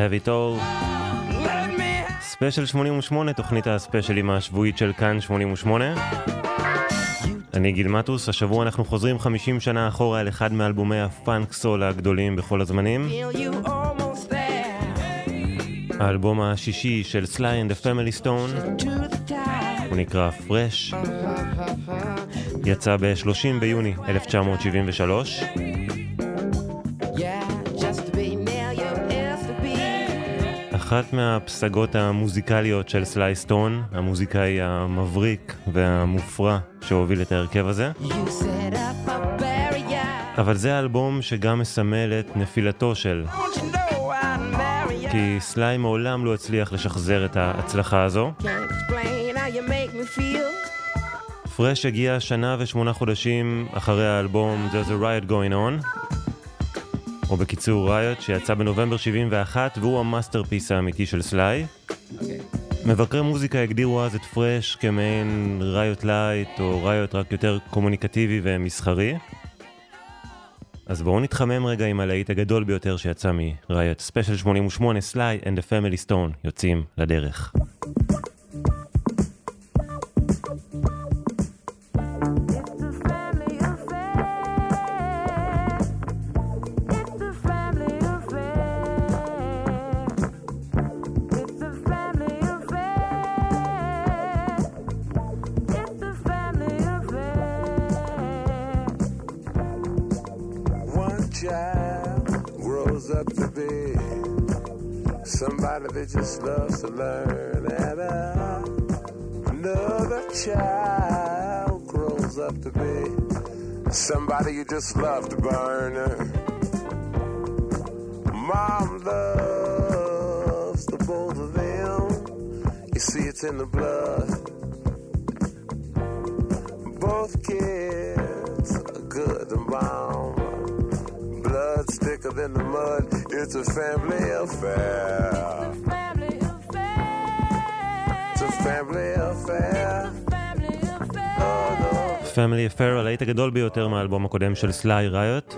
Have it all. ספיישל 88, תוכנית הספיישלים השבועית של כאן 88. אני גיל מטוס, השבוע אנחנו חוזרים 50 שנה אחורה אל אחד מאלבומי הפאנק סול הגדולים בכל הזמנים. האלבום השישי של סליי To the top. הוא נקרא Fresh, יצא ב-30 ביוני 1973. אחת מהפסגות המוזיקליות של סליי סטון, המוזיקאי המבריק והמופרע שהוביל את ההרכב הזה. אבל זה האלבום שגם מסמל את נפילתו של, know? כי סליי מעולם לא הצליח לשחזר את ההצלחה הזו. פרש הגיע שנה ושמונה חודשים אחרי האלבום There's a Riot Going On, או בקיצור Riot, שיצא בנובמבר 71, והוא ה masterpiece האמיתי של סליי. מבקרי מוזיקה הגדירו אז את Fresh כמעין Riot Light, או Riot רק יותר קומוניקטיבי ומסחרי. אז בואו נתחמם רגע עם הלהיט הגדול ביותר שיצא מ Riot. ספיישל 88, Sly and the Family Stone יוצאים לדרך. just love to burn. Family Affair, הלהיט הגדול ביותר מהאלבום הקודם של סליי ריוט.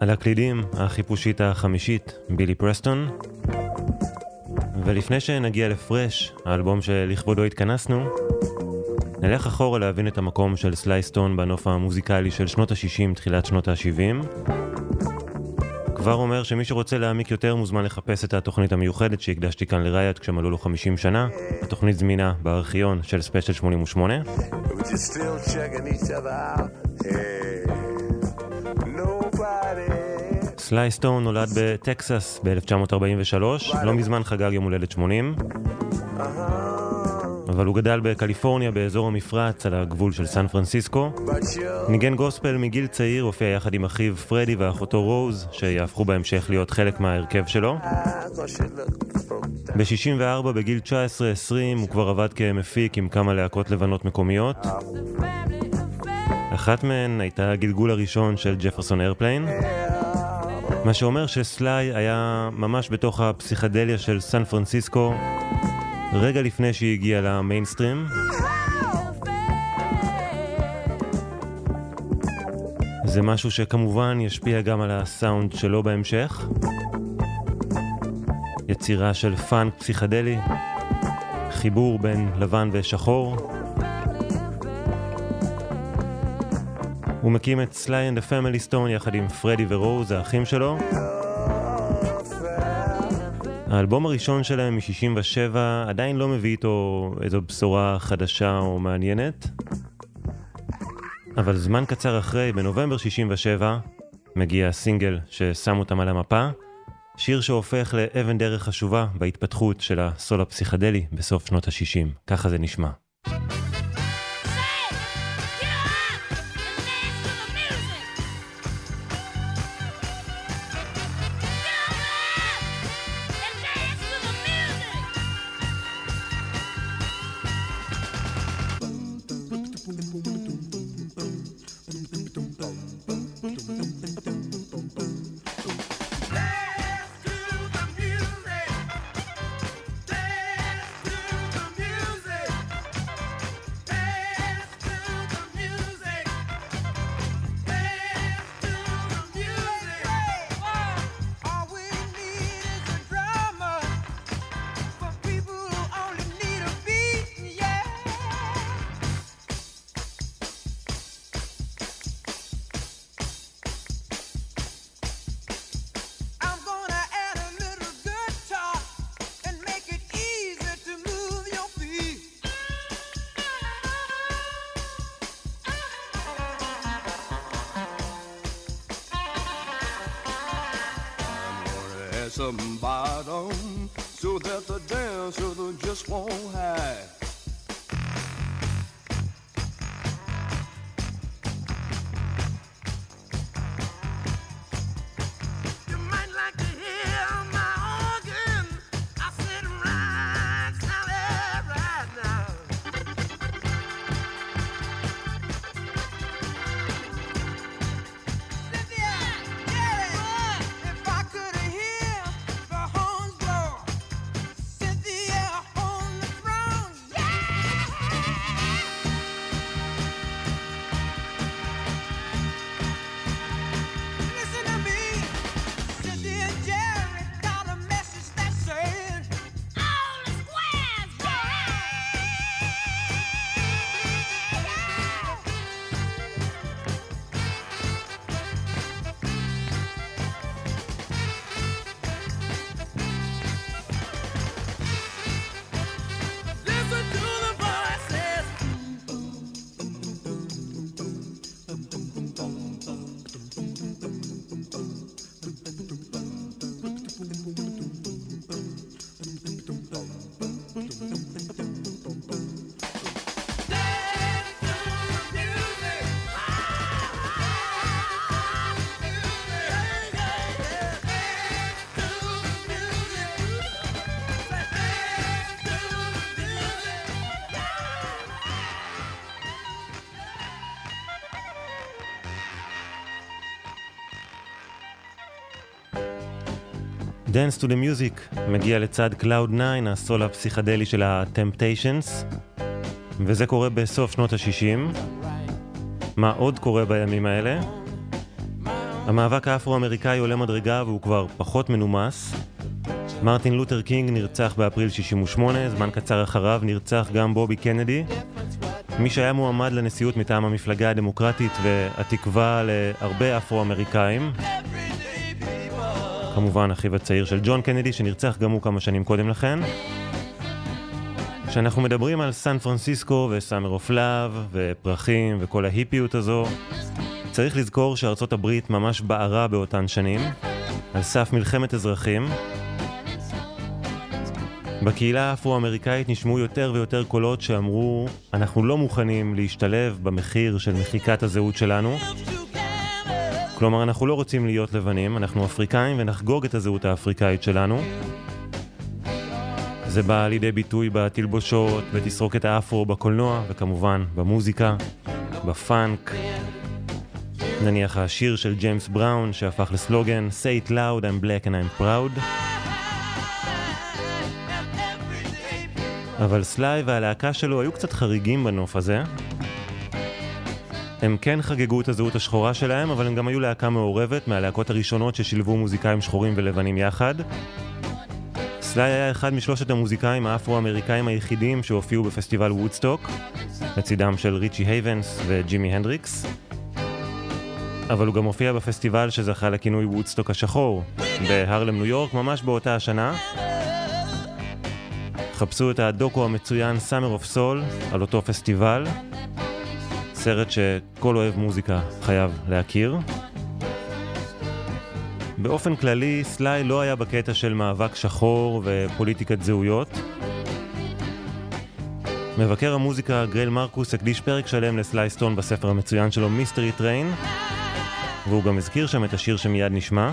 על הקלידים, החיפושית החמישית, בילי פרסטון. ולפני שנגיע לפרש, האלבום שלכבודו התכנסנו, נלך אחורה להבין את המקום של סליי סטון בנוף המוזיקלי של שנות ה-60, תחילת שנות ה-70. כבר אומר שמי שרוצה להעמיק יותר מוזמן לחפש את התוכנית המיוחדת שהקדשתי כאן לריוט כשמלאו לו 50 שנה. התוכנית זמינה בארכיון של ספיישל 88. We're just still checking each other out. Hey, nobody. סליי סטון נולד בטקסס ב-1943, לא מזמן חגג יום הולדת 80, Uh-huh. אבל הוא גדל בקליפורניה באזור המפרץ על הגבול של סן פרנסיסקו. But ניגן גוספל מגיל צעיר, הופיע יחד עם אחיו פרדי ואחותו רוז, שיהפכו בהמשך להיות חלק מההרכב שלו. Cause you look broke ב-64, בגיל 19-20, הוא כבר עבד כמפיק עם כמה להקות לבנות מקומיות. אחת מהן הייתה הגלגול הראשון של ג'פרסון איירפליין. מה שאומר שסליי היה ממש בתוך הפסיכדליה של סן פרנסיסקו, רגע לפני שהיא הגיעה למיינסטרים. זה משהו שכמובן ישפיע גם על הסאונד שלו בהמשך. יצירה של פאנק פסיכדלי, חיבור בין לבן ושחור. הוא מקים את Sly and the Family Stone יחד עם פרדי ורוז, האחים שלו. האלבום הראשון שלהם מ-67 עדיין לא מביא איתו איזו בשורה חדשה או מעניינת. אבל זמן קצר אחרי, בנובמבר 67, מגיע הסינגל ששם אותם על המפה, שיר שהופך לאבן דרך חשובה בהתפתחות של הסול הפסיכדלי בסוף שנות ה-60. ככה זה נשמע. All Dance to the Music מגיע לצד Cloud 9, הסול הפסיכדלי של ה-Temptations, וזה קורה בסוף שנות ה-60. מה עוד קורה בימים האלה? המאבק האפרו-אמריקאי עולה מדרגה והוא כבר פחות מנומס. מרטין לותר קינג נרצח באפריל 68, זמן קצר אחריו נרצח גם בובי קנדי. מי שהיה מועמד לנשיאות מטעם המפלגה הדמוקרטית והתקווה להרבה אפרו-אמריקאים. כמובן אחיו הצעיר של ג'ון קנדי שנרצח גם הוא כמה שנים קודם לכן. כשאנחנו מדברים על סן פרנסיסקו ו Summer of Love ופרחים וכל ההיפיות הזו, צריך לזכור שארצות הברית ממש בערה באותן שנים, על סף מלחמת אזרחים. בקהילה האפרו-אמריקאית נשמעו יותר ויותר קולות שאמרו, אנחנו לא מוכנים להשתלב במחיר של מחיקת הזהות שלנו. כלומר, אנחנו לא רוצים להיות לבנים, אנחנו אפריקאים ונחגוג את הזהות האפריקאית שלנו. זה בא לידי ביטוי בתלבושות, בתסרוקת האפרו, בקולנוע, וכמובן במוזיקה, בפאנק. נניח השיר של ג'יימס בראון שהפך לסלוגן Say it loud, I'm black and I'm proud. אבל סליי והלהקה שלו היו קצת חריגים בנוף הזה. הם כן חגגו את הזהות השחורה שלהם, אבל הם גם היו להקה מעורבת, מהלהקות הראשונות ששילבו מוזיקאים שחורים ולבנים יחד. סליי היה אחד משלושת המוזיקאים האפרו-אמריקאים היחידים שהופיעו בפסטיבל וודסטוק, לצידם של ריצ'י הייבנס וג'ימי הנדריקס. אבל הוא גם הופיע בפסטיבל שזכה לכינוי וודסטוק השחור, בהרלם ניו יורק, ממש באותה השנה. חפשו את הדוקו המצוין Summer of Soul על אותו פסטיבל, סרט שכל אוהב מוזיקה חייב להכיר. באופן כללי, סליי לא היה בקטע של מאבק שחור ופוליטיקת זהויות. מבקר המוזיקה גרייל מרקוס הקדיש פרק שלם לסליי סטון בספר המצוין שלו Mystery Train, והוא גם הזכיר שם את השיר שמיד נשמע.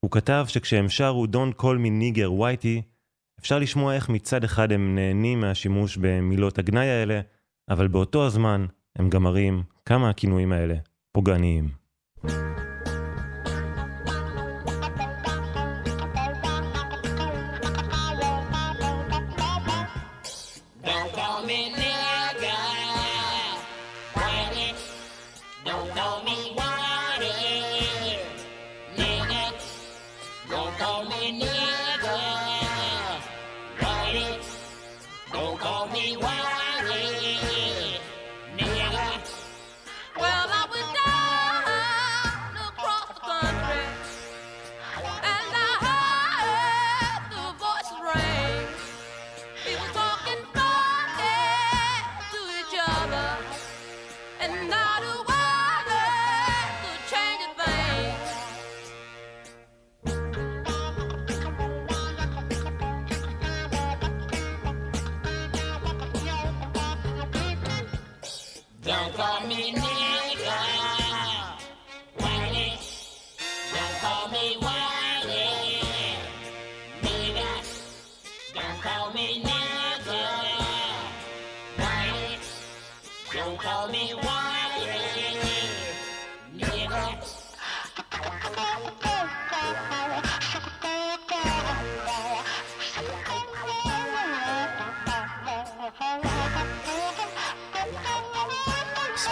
הוא כתב שכשהם שרו Don't call me nigger whitey, אפשר לשמוע איך מצד אחד הם נהנים מהשימוש במילות הגנאי האלה, אבל באותו הזמן הם גם מראים כמה הכינויים האלה פוגעניים. Don't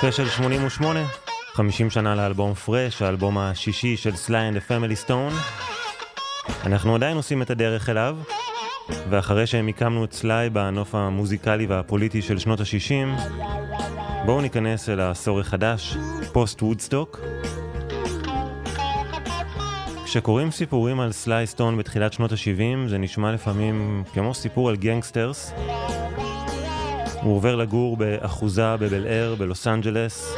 ספיישל 88, 50 שנה לאלבום Fresh, האלבום השישי של סליי and ה Family Stone. אנחנו עדיין עושים את הדרך אליו, ואחרי שמיקמנו את סליי בנוף המוזיקלי והפוליטי של שנות ה-60, בואו ניכנס אל העשור החדש, פוסט וודסטוק. כשקוראים סיפורים על סליי סטון בתחילת שנות ה-70, זה נשמע לפעמים כמו סיפור על gangsters. הוא עובר לגור באחוזה בבל אר בלוס אנג'לס.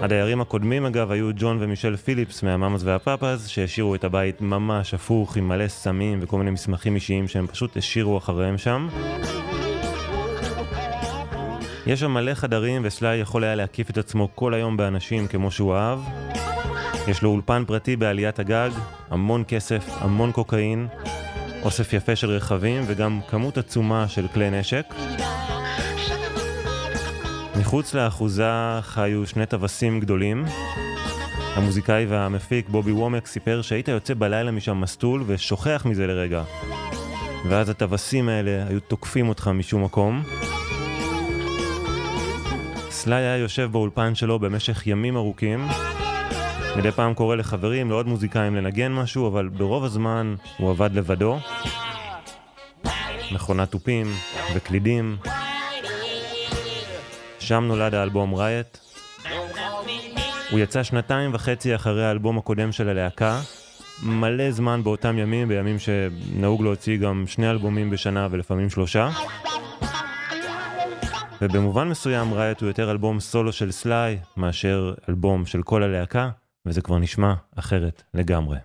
הדיירים הקודמים אגב היו ג'ון ומישל פיליפס מהמאמאס והפאפאז שהשאירו את הבית ממש הפוך עם מלא סמים וכל מיני מסמכים אישיים שהם פשוט השאירו אחריהם שם. יש שם מלא חדרים וסליי יכול היה להקיף את עצמו כל היום באנשים כמו שהוא אהב. יש לו אולפן פרטי בעליית הגג, המון כסף, המון קוקאין, אוסף יפה של רכבים וגם כמות עצומה של כלי נשק. מחוץ לאחוזה חיו שני טווסים גדולים. המוזיקאי והמפיק בובי וומק סיפר שהיית יוצא בלילה משם מסטול ושוכח מזה לרגע. ואז הטווסים האלה היו תוקפים אותך משום מקום. סליי היה יושב באולפן שלו במשך ימים ארוכים. מדי פעם קורא לחברים, לעוד מוזיקאים לנגן משהו, אבל ברוב הזמן הוא עבד לבדו. מכונת תופים וקלידים. שם נולד האלבום רייט. הוא יצא שנתיים וחצי אחרי האלבום הקודם של הלהקה. מלא זמן באותם ימים, בימים שנהוג להוציא גם שני אלבומים בשנה ולפעמים שלושה. ובמובן מסוים רייט הוא יותר אלבום סולו של סליי מאשר אלבום של כל הלהקה, וזה כבר נשמע אחרת לגמרי.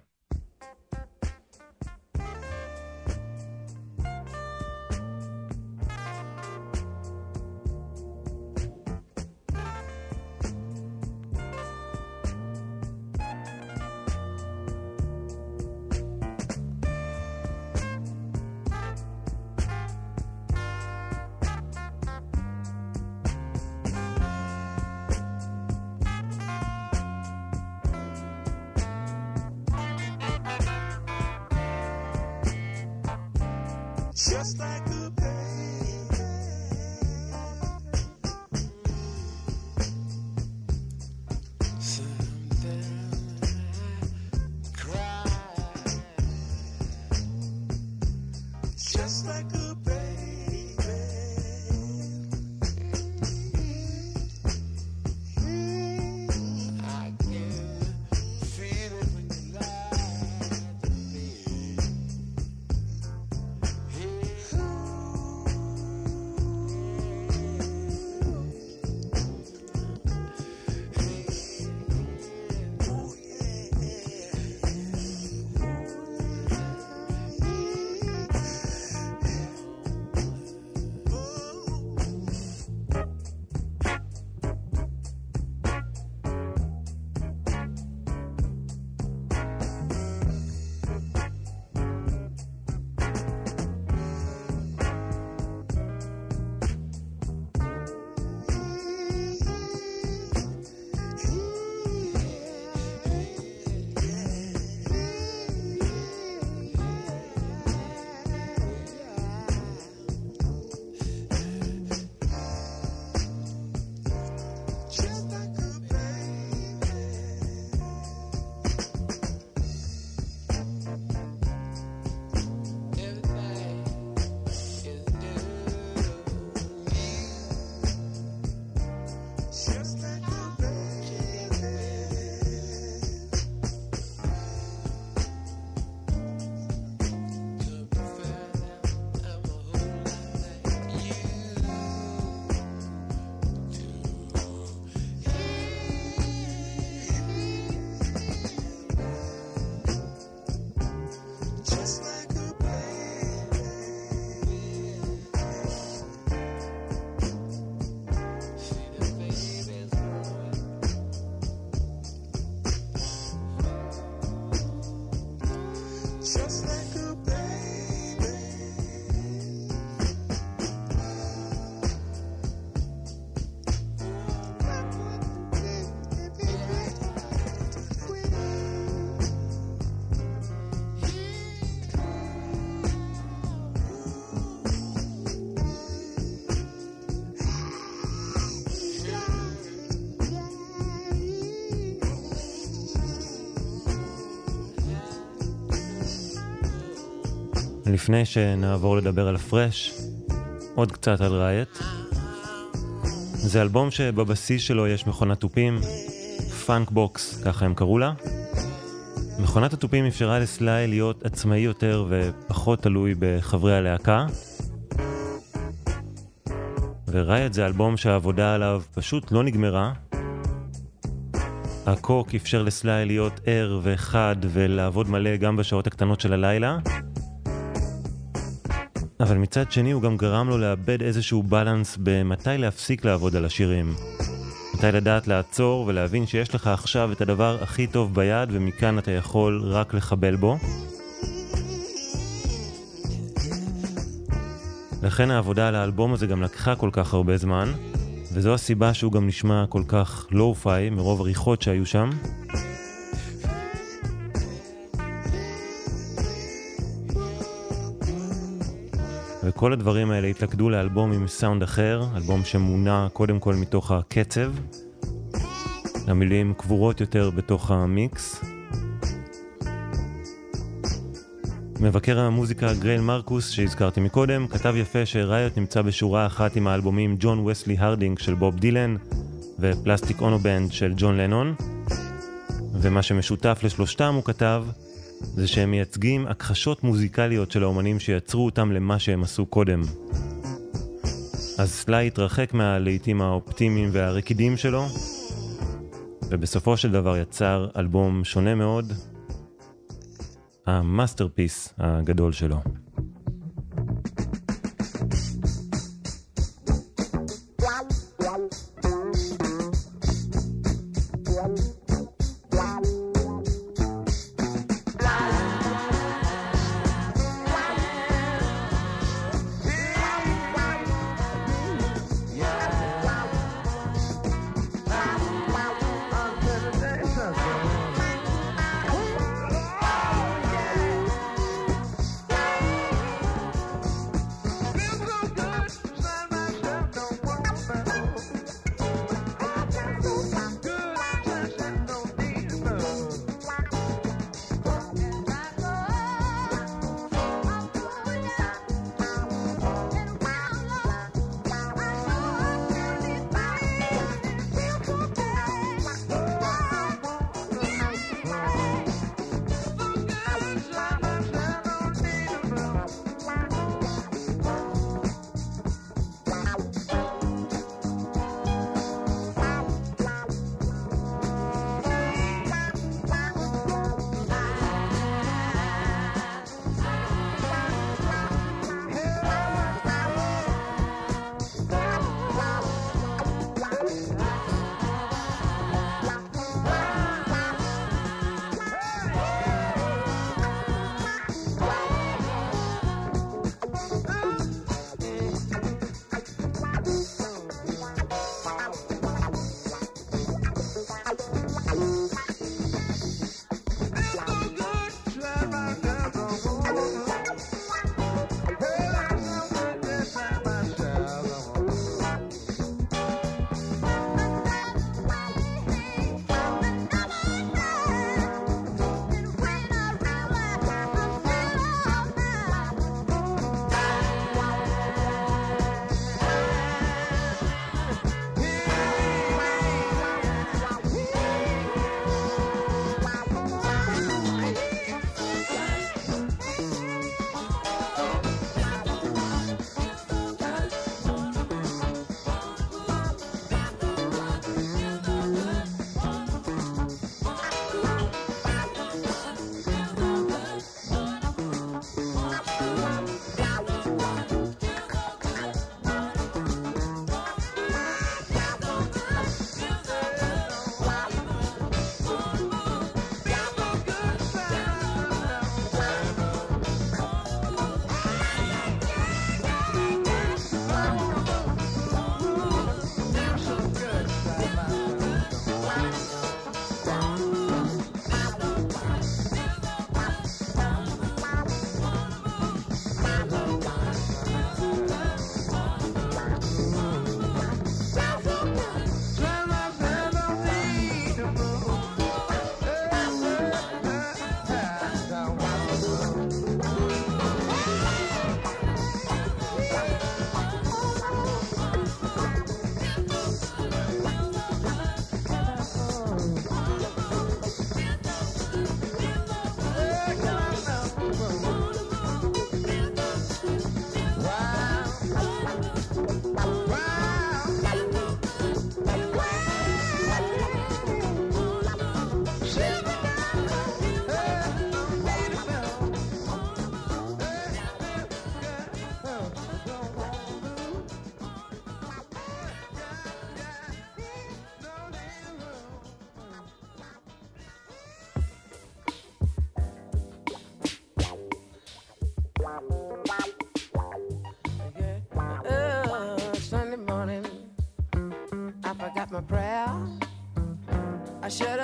לפני שנעבור לדבר על ה Fresh, עוד קצת על Riot. זה אלבום שבבסיס שלו יש מכונת תופים, Funk Box, ככה הם קראו לה. מכונת התופים אפשרה לסליי להיות עצמאי יותר ופחות תלוי בחברי הלהקה. ו Riot זה אלבום שהעבודה עליו פשוט לא נגמרה. הקוק אפשר לסליי להיות ער וחד ולעבוד מלא גם בשעות הקטנות של הלילה. אבל מצד שני הוא גם גרם לו לאבד איזשהו בלנס במתי להפסיק לעבוד על השירים. מתי לדעת לעצור ולהבין שיש לך עכשיו את הדבר הכי טוב ביד ומכאן אתה יכול רק לחבל בו. לכן העבודה על האלבום הזה גם לקחה כל כך הרבה זמן, וזו הסיבה שהוא גם נשמע כל כך לואו-פיי מרוב הריחות שהיו שם. וכל הדברים האלה התלכדו לאלבום עם סאונד אחר, אלבום שמונע קודם כל מתוך הקצב. המילים קבורות יותר בתוך המיקס. מבקר המוזיקה גרייל מרקוס שהזכרתי מקודם, כתב יפה ש Riot נמצא בשורה אחת עם האלבומים John Wesley Harding של בוב דילן ו Plastic Ono Band של ג'ון לנון. ומה שמשותף לשלושתם, הוא כתב, זה שהם מייצגים הכחשות מוזיקליות של האומנים שיצרו אותם למה שהם עשו קודם. אז סליי התרחק מהלהיטים האופטימיים והרקידים שלו, ובסופו של דבר יצר אלבום שונה מאוד, ה masterpiece הגדול שלו.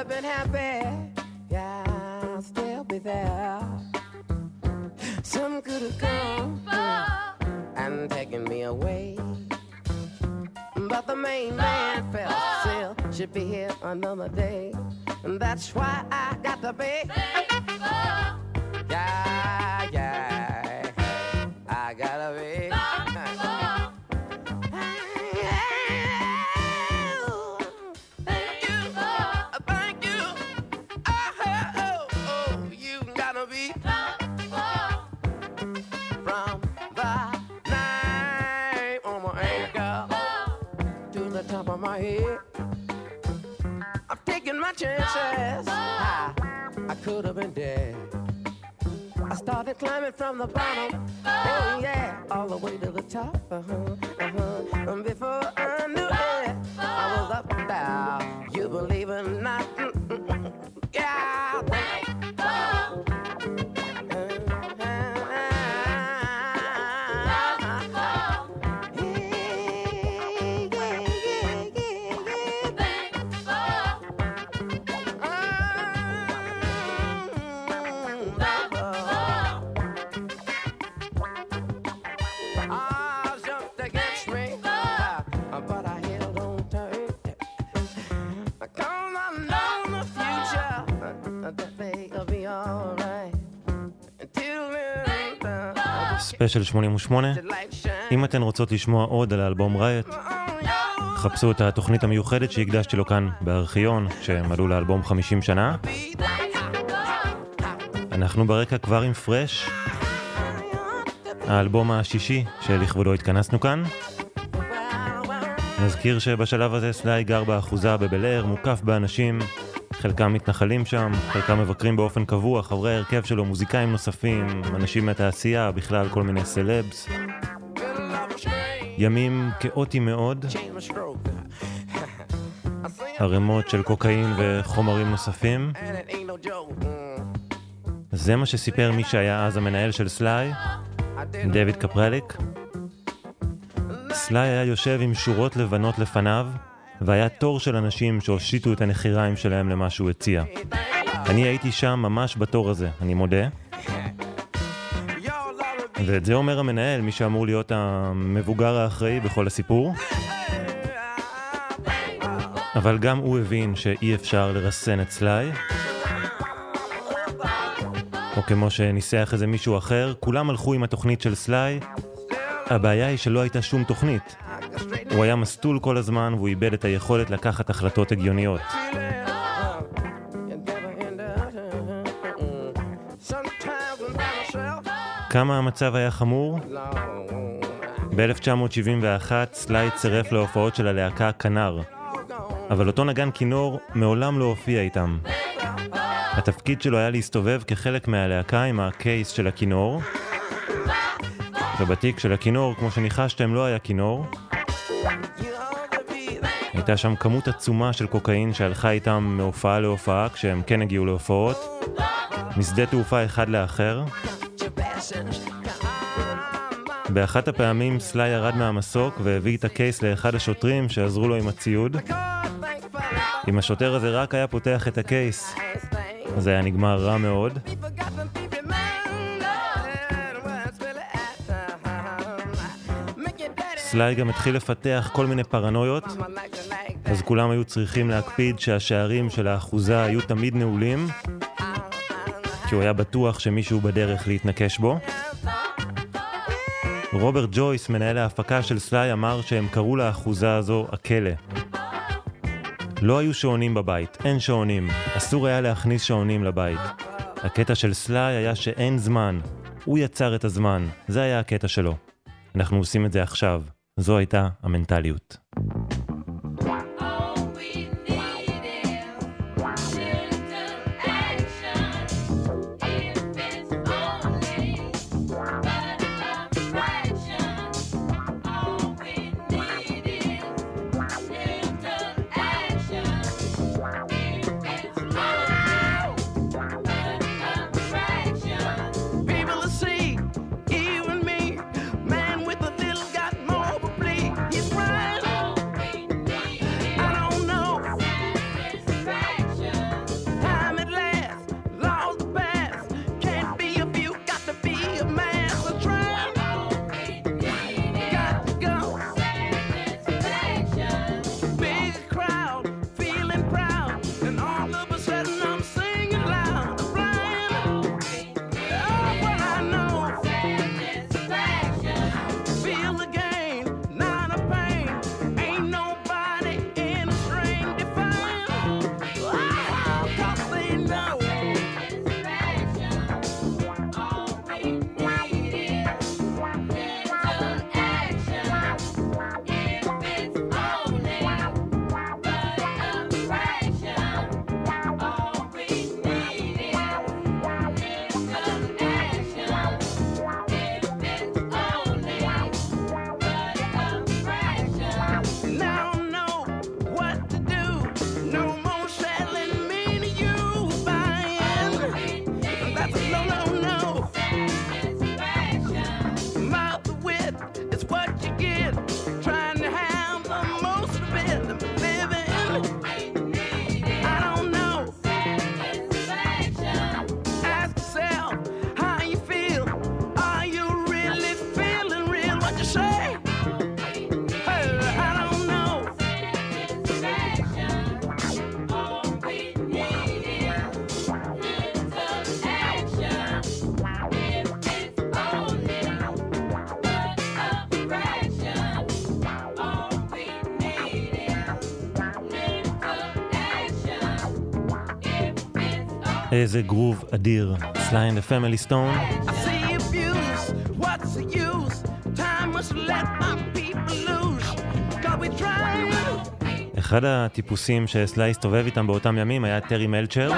Happy, yeah, I'll still be there. Some could have come and taken me away. But the main man felt still should be here another day. And that's why I got to be. Yeah, my chances. I, I could have been dead. I started climbing from the bottom. Oh yeah, all the way to the top. Uh-huh, uh-huh. And before I knew it, I was up there. You believe it or not? ספיישל 88. the light shine אם אתן רוצות לשמוע עוד על האלבום Riot, חפשו את התוכנית המיוחדת שהקדשתי לו כאן בארכיון, כשמלאו לאלבום 50 שנה. אנחנו ברקע כבר עם Fresh, האלבום השישי שלכבודו התכנסנו כאן. נזכיר שבשלב הזה סליי גר באחוזה בבל אר, מוקף באנשים, חלקם מתנחלים שם, חלקם מבקרים באופן קבוע, חברי ההרכב שלו, מוזיקאים נוספים, אנשים מהתעשייה, בכלל כל מיני סלבס. ימים כאוטיים מאוד, ערימות של קוקאין וחומרים נוספים. זה מה שסיפר מי שהיה אז המנהל של didn't דויד קפרליק. סלאי היה יושב עם שורות לבנות לפניו, והיה תור של אנשים שהושיטו את הנחיריים שלהם למה שהוא הציע. אני הייתי שם ממש בתור הזה, אני מודה. ואת זה אומר המנהל, מי שאמור להיות המבוגר האחראי בכל הסיפור. אבל גם הוא הבין שאי אפשר לרסן את סלאי. או כמו שניסח איזה מישהו אחר, כולם הלכו עם התוכנית של סלאי. הבעיה היא שלא הייתה שום תוכנית. הוא היה מסטול כל הזמן והוא איבד את היכולת לקחת החלטות הגיוניות. כמה המצב היה חמור? Long, ב-1971 סלאי צירף להופעות של הלהקה כנר, אבל אותו נגן כינור מעולם לא הופיע איתם. התפקיד שלו היה להסתובב כחלק מהלהקה עם הקייס של הכינור, ובתיק של הכינור, כמו שניחשתם, לא היה כינור. הייתה שם כמות עצומה של קוקאין שהלכה איתם מהופעה להופעה, כשהם כן הגיעו להופעות, משדה תעופה אחד לאחר. באחת הפעמים סליי ירד מהמסוק והביא את הקייס לאחד השוטרים שעזרו לו עם הציוד. אם השוטר הזה רק היה פותח את הקייס, זה היה נגמר רע מאוד. סליי גם התחיל לפתח כל מיני פרנויות, אז כולם היו צריכים להקפיד שהשערים של האחוזה היו תמיד נעולים, כי הוא היה בטוח שמישהו בדרך להתנקש בו. רוברט ג'ויס, מנהל ההפקה של סליי, אמר שהם קראו לאחוזה הזו הכלא. לא היו שעונים בבית, אין שעונים. אסור היה להכניס שעונים לבית. הקטע של סליי היה שאין זמן. הוא יצר את הזמן, זה היה הקטע שלו. אנחנו עושים את זה עכשיו. זו הייתה המנטליות. Let our people lose. Cause we trying אחד הטיפוסים שסליי הסתובב איתם באותם ימים היה טרי מלצ'ר.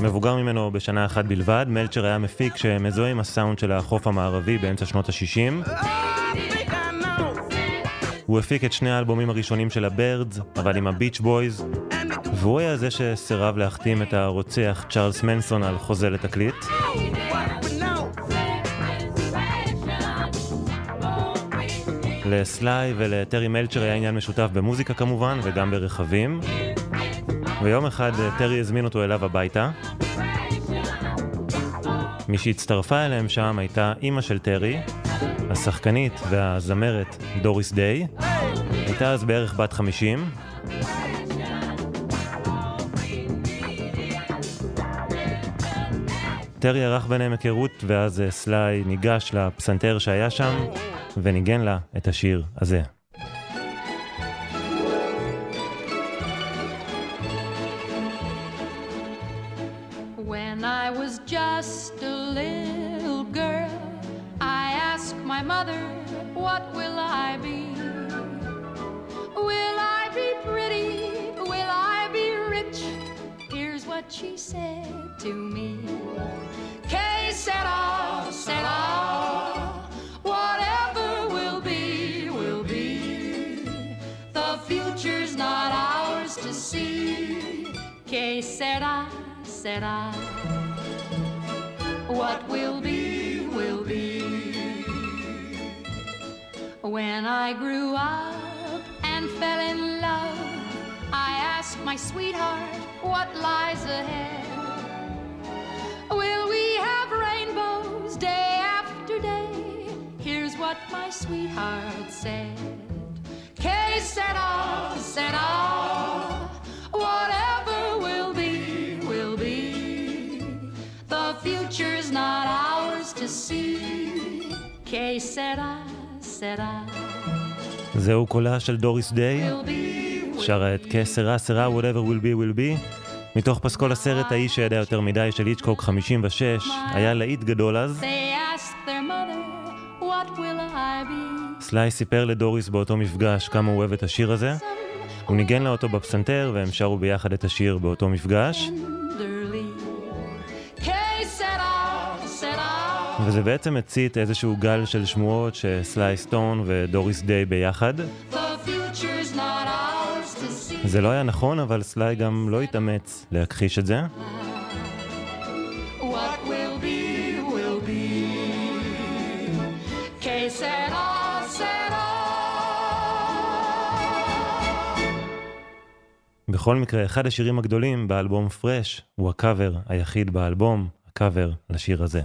מבוגר ממנו בשנה אחת בלבד, מלצ'ר היה מפיק שמזוהה עם הסאונד של החוף המערבי באמצע שנות ה-60. I think I know. הוא הפיק את שני האלבומים הראשונים של הבירדס, עבד עם הביץ' בויז, והוא היה זה שסירב להחתים את הרוצח צ'ארלס מנסון על חוזה לתקליט. לסליי ולטרי מלצ'ר היה עניין משותף במוזיקה כמובן, וגם ברכבים. ויום אחד אה, טרי הזמין אותו אליו הביתה. מי שהצטרפה אליהם שם הייתה אימא של טרי, השחקנית והזמרת דוריס דיי. הייתה אז בערך בת 50. טרי ערך ביניהם היכרות, ואז אה, סליי ניגש לפסנתר שהיה שם, וניגן לה את השיר הזה. When I was just a little girl, I asked my mother, What will I be? She said to me. Que sera, sera. Whatever will be, will be. The future's not ours to see. Que sera, sera. What will be, will be. When I grew up and fell in love, I asked my sweetheart what lies ahead. Will we have rainbows day after day? Here's what my sweetheart said. Que sera, sera. Whatever will be, will be. The future's not ours to see. Que sera, sera. זהו קולה של דוריס דיי, Will be, will שרה את כסרה סרה whatever will be will be, מתוך פסקול הסרט האיש שידע יותר מדי של היצ'קוק 56, היה להיט גדול אז. סליי סיפר לדוריס באותו מפגש כמה הוא אוהב את השיר הזה. הוא ניגן לה אותו בפסנתר והם שרו ביחד את השיר באותו מפגש. וזה בעצם הצית איזשהו גל של שמועות שסליי סטון ודוריס דיי ביחד. The future's not. זה לא היה נכון, אבל סליי גם לא התאמץ להכחיש את זה. בכל מקרה, אחד השירים הגדולים באלבום פרש הוא הקאבר היחיד באלבום, הקאבר לשיר הזה.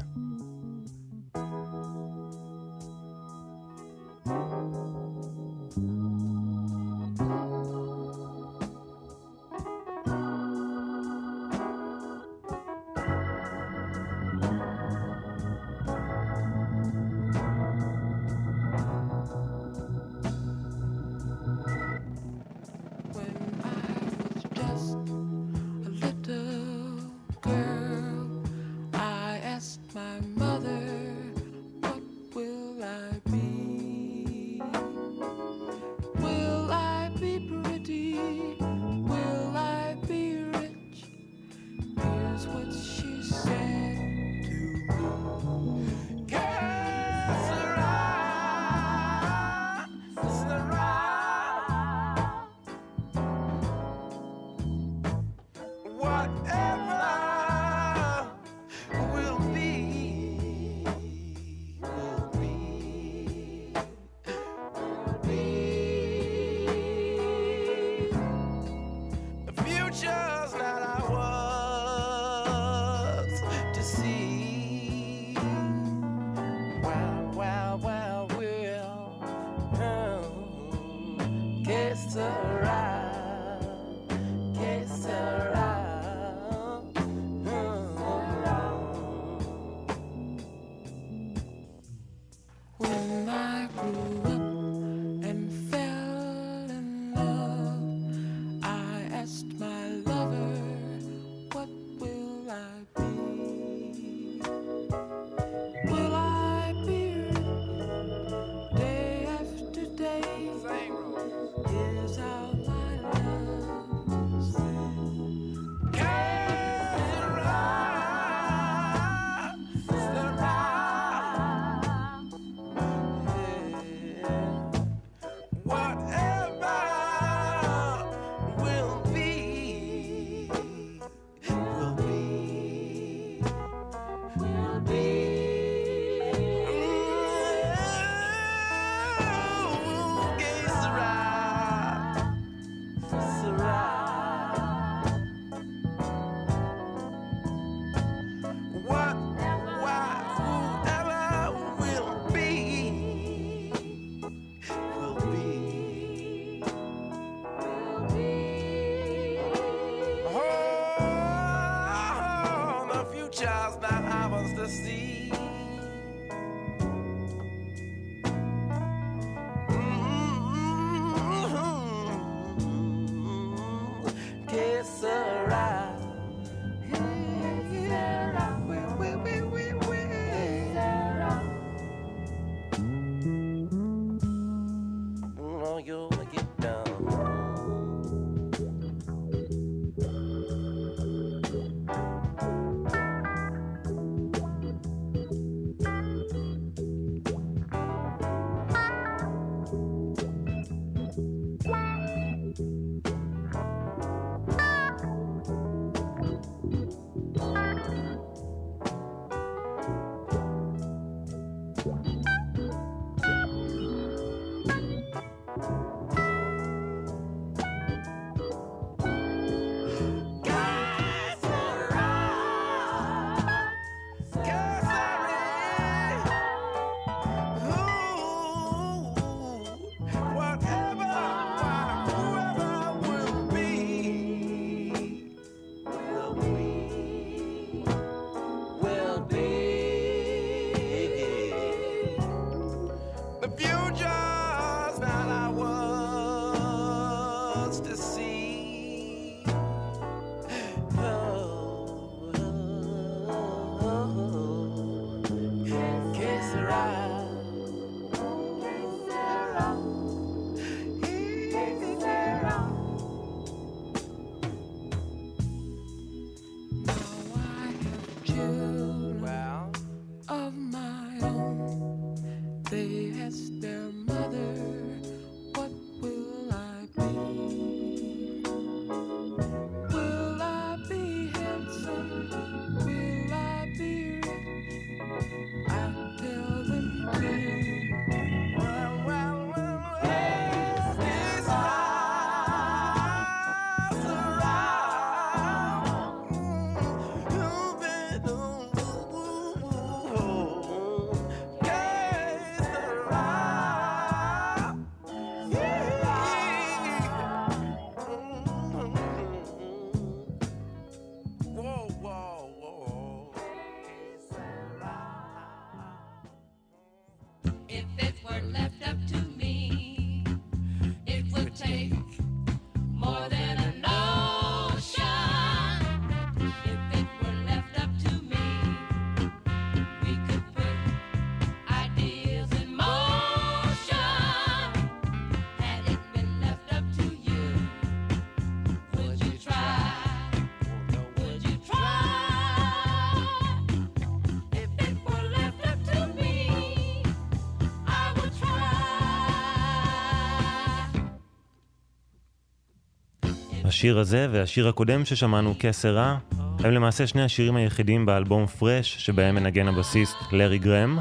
השיר הזה והשיר הקודם ששמענו, כסרה, הם למעשה שני השירים היחידים באלבום פרש שבהם מנגן הבסיסט לארי גרם.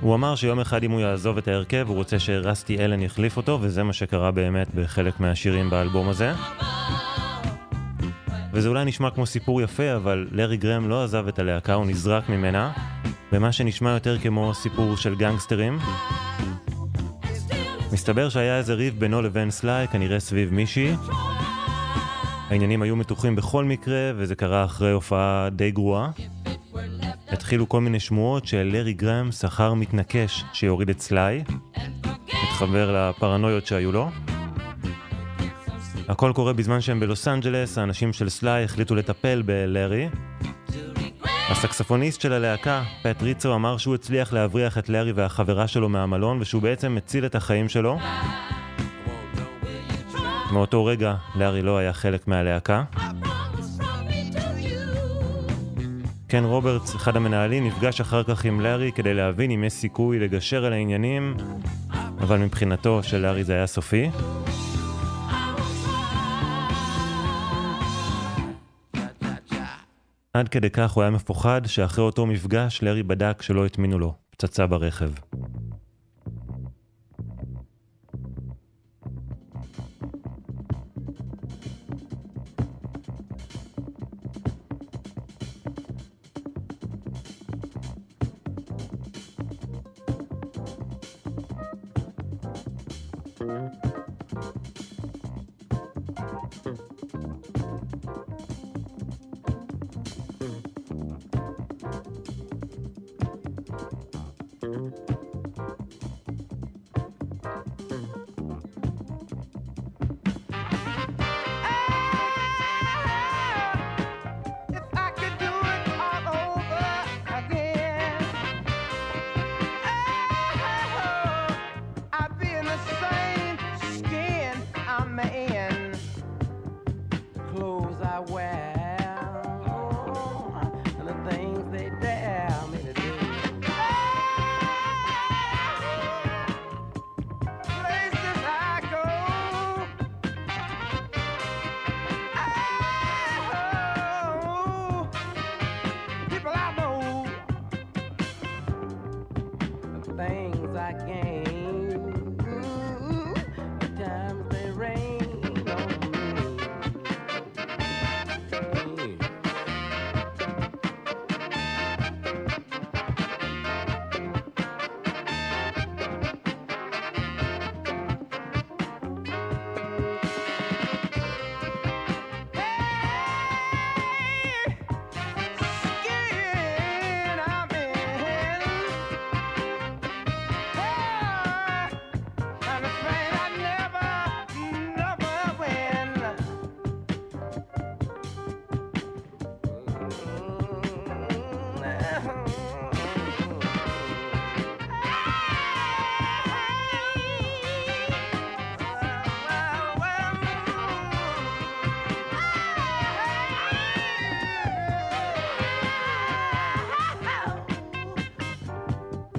הוא אמר שיום אחד אם הוא יעזוב את ההרכב הוא רוצה שרסטי אלן יחליף אותו וזה מה שקרה באמת בחלק מהשירים באלבום הזה. וזה אולי נשמע כמו סיפור יפה אבל לארי גרם לא עזב את הלהקה, הוא נזרק ממנה במה שנשמע יותר כמו סיפור של גנגסטרים. מסתבר שהיה איזה ריב בינו לבין סליי, כנראה סביב מישהי. העניינים היו מתוחים בכל מקרה, וזה קרה אחרי הופעה די גרועה. התחילו כל מיני שמועות שלארי גרם שכר מתנקש שיוריד את סליי, מתחבר לפרנויות שהיו לו. הכל קורה בזמן שהם בלוס אנג'לס, האנשים של סליי החליטו לטפל בלארי. הסקספוניסט של הלהקה, פט ריצו, אמר שהוא הצליח להבריח את לארי והחברה שלו מהמלון ושהוא בעצם מציל את החיים שלו. מאותו רגע, לארי לא היה חלק מהלהקה. קן רוברטס, אחד המנהלים, נפגש אחר כך עם לארי כדי להבין אם יש סיכוי לגשר על העניינים, אבל מבחינתו של לארי זה היה סופי. עד כדי כך הוא היה מפוחד שאחרי אותו מפגש לארי בדק שלא הטמינו לו פצצה ברכב.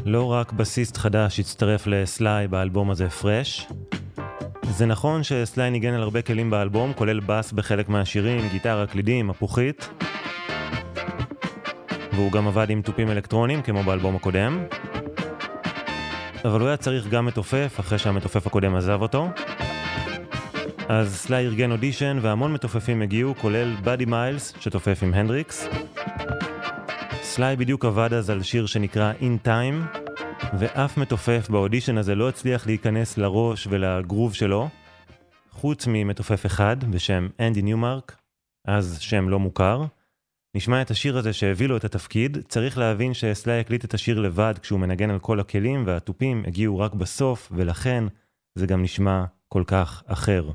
לא רק בסיסט חדש הצטרף לסליי באלבום הזה פרש. זה נכון שסליי ניגן על הרבה כלים באלבום, כולל בס בחלק מהשירים, גיטרה, קלידים, מפוחית. והוא גם עבד עם תופים אלקטרונים, כמו באלבום הקודם. אבל הוא היה צריך גם מתופף, אחרי שהמתופף הקודם עזב אותו. אז סליי ארגן אודישן, והמון מתופפים הגיעו, כולל באדי מיילס, שתופף עם הנדריקס. סליי בדיוק עבד אז על שיר שנקרא In Time, ואף מתופף באודישן הזה לא הצליח להיכנס לראש ולגרוב שלו, חוץ ממתופף אחד בשם אנדי ניומרק, אז שם לא מוכר. נשמע את השיר הזה שהביא לו את התפקיד, צריך להבין שסליי הקליט את השיר לבד כשהוא מנגן על כל הכלים והתופים הגיעו רק בסוף, ולכן זה גם נשמע כל כך אחר.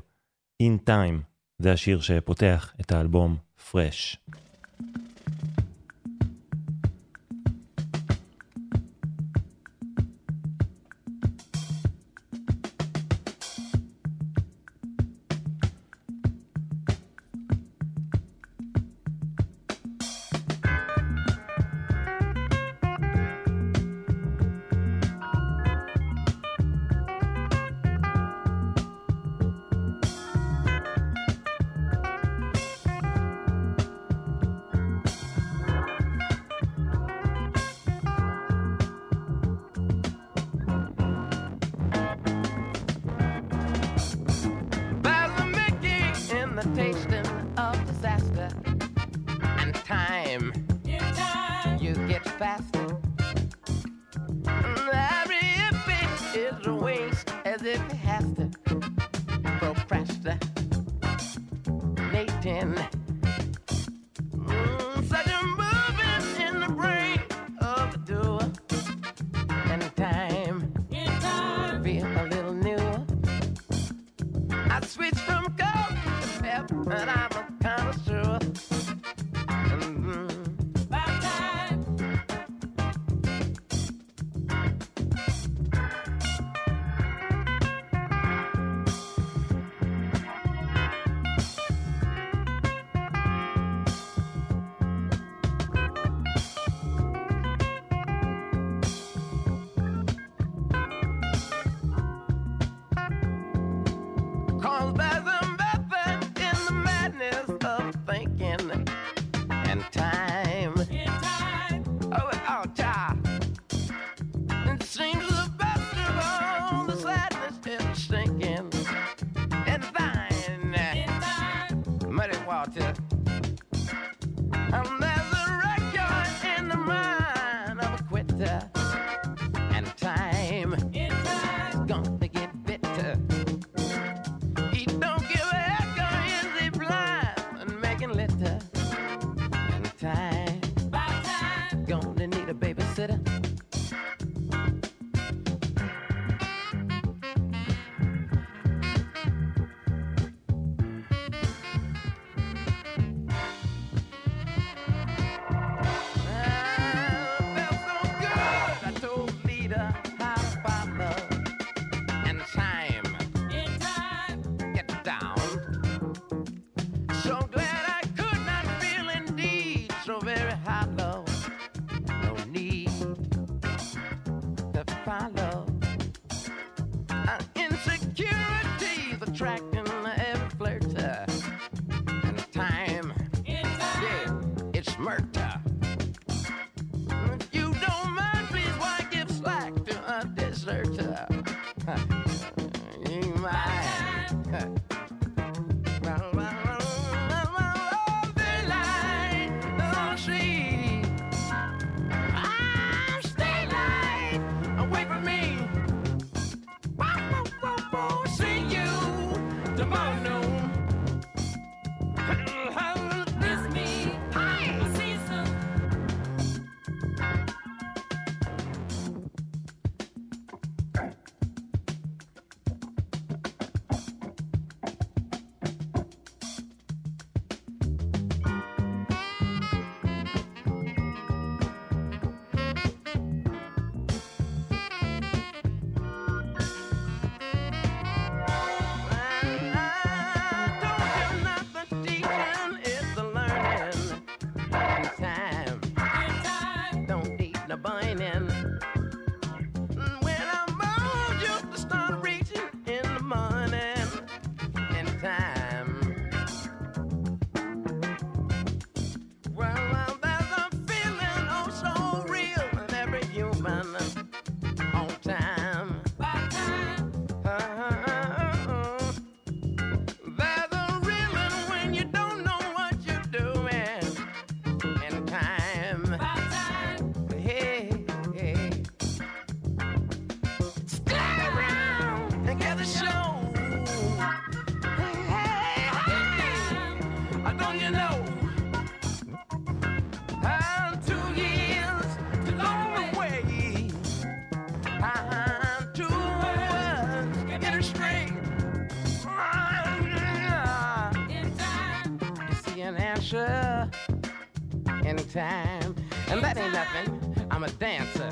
In Time זה השיר שפותח את האלבום Fresh. Get faster. Dancer in time. And that ain't nothing. I'm a dancer.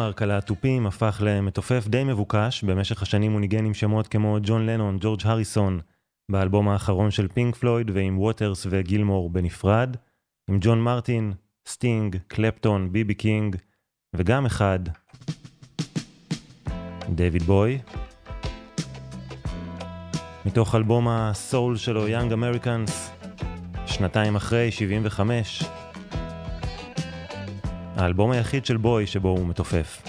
אנדי ניומרק על התופים הפך למתופף די מבוקש, במשך השנים הוא ניגן עם שמות כמו ג'ון לנון, ג'ורג' הריסון, באלבום האחרון של פינק פלויד ועם ווטרס וגילמור בנפרד, עם ג'ון מרטין, סטינג, קלפטון, ביבי קינג, וגם אחד, דייוויד בואי. מתוך אלבום הסול שלו, Young Americans, שנתיים אחרי, 75, האלבום היחיד של בוי שבו הוא מתופף.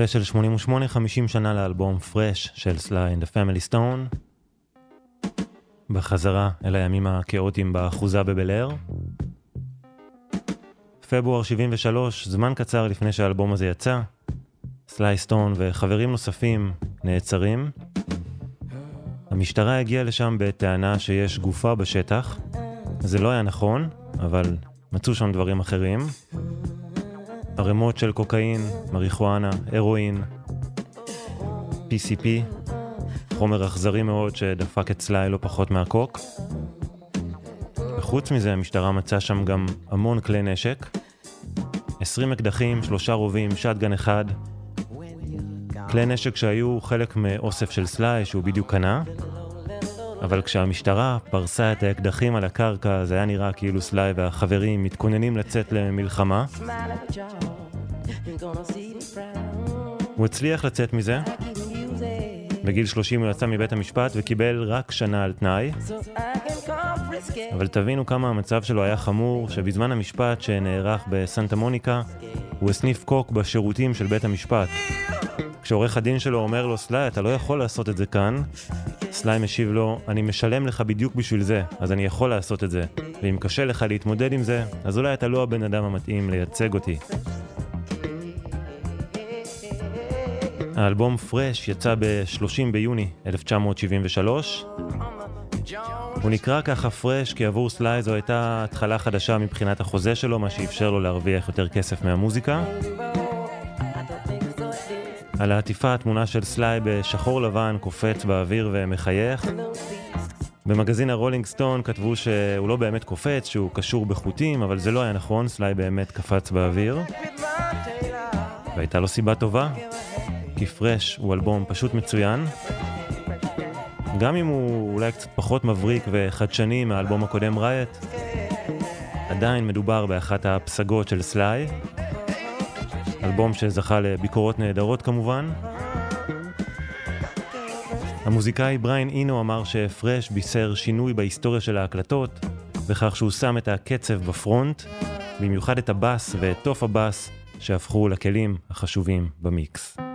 ספיישל 88 50 שנה לאלבום Fresh של סליי the Family Stone. בחזרה אל הימים הכאוטיים באחוזה בבל אר. פברואר 73, זמן קצר לפני שהאלבום הזה יצא, סליי סטון וחברים נוספים נעצרים. המשטרה הגיעה לשם בטענה שיש גופה בשטח. זה לא היה נכון, אבל מצאו שם דברים אחרים. ערימות של קוקאין, מריחואנה, הרואין, PCP, חומר אכזרי מאוד שדפק את סליי לא פחות מהקוק. וחוץ מזה, המשטרה מצאה שם גם המון כלי נשק. 20 אקדחים, שלושה רובים, שטגן אחד. כלי נשק שהיו חלק מאוסף של סליי שהוא בדיוק קנה. אבל כשהמשטרה פרסה את האקדחים על הקרקע, זה היה נראה כאילו סליי והחברים מתכוננים לצאת למלחמה. הוא הצליח לצאת מזה. בגיל 30 הוא יצא מבית המשפט וקיבל רק שנה על תנאי. אבל תבינו כמה המצב שלו היה חמור, שבזמן המשפט שנערך בסנטה מוניקה, הוא הסניף קוק בשירותים של בית המשפט. כשעורך הדין שלו אומר לו, סליי, אתה לא יכול לעשות את זה כאן, סליי משיב לו, אני משלם לך בדיוק בשביל זה, אז אני יכול לעשות את זה. ואם קשה לך להתמודד עם זה, אז אולי אתה לא הבן אדם המתאים לייצג אותי. האלבום Fresh יצא ב-30 ביוני 1973. הוא נקרא ככה Fresh כי עבור סליי זו הייתה התחלה חדשה מבחינת החוזה שלו, מה שאפשר לו להרוויח יותר כסף מהמוזיקה. על העטיפה התמונה של סליי בשחור לבן קופץ באוויר ומחייך. במגזין ה Rolling Stone כתבו שהוא לא באמת קופץ, שהוא קשור בחוטים, אבל זה לא היה נכון, סליי באמת קפץ באוויר. והייתה לו סיבה טובה, כי פרש הוא אלבום פשוט מצוין. גם אם הוא אולי קצת פחות מבריק וחדשני מהאלבום הקודם רייט, עדיין מדובר באחת הפסגות של סליי. אלבום שזכה לביקורות נהדרות כמובן. המוזיקאי בריין אינו אמר שפרש בישר שינוי בהיסטוריה של ההקלטות, בכך שהוא שם את הקצב בפרונט, במיוחד את הבאס ואת תוף הבאס שהפכו לכלים החשובים במיקס.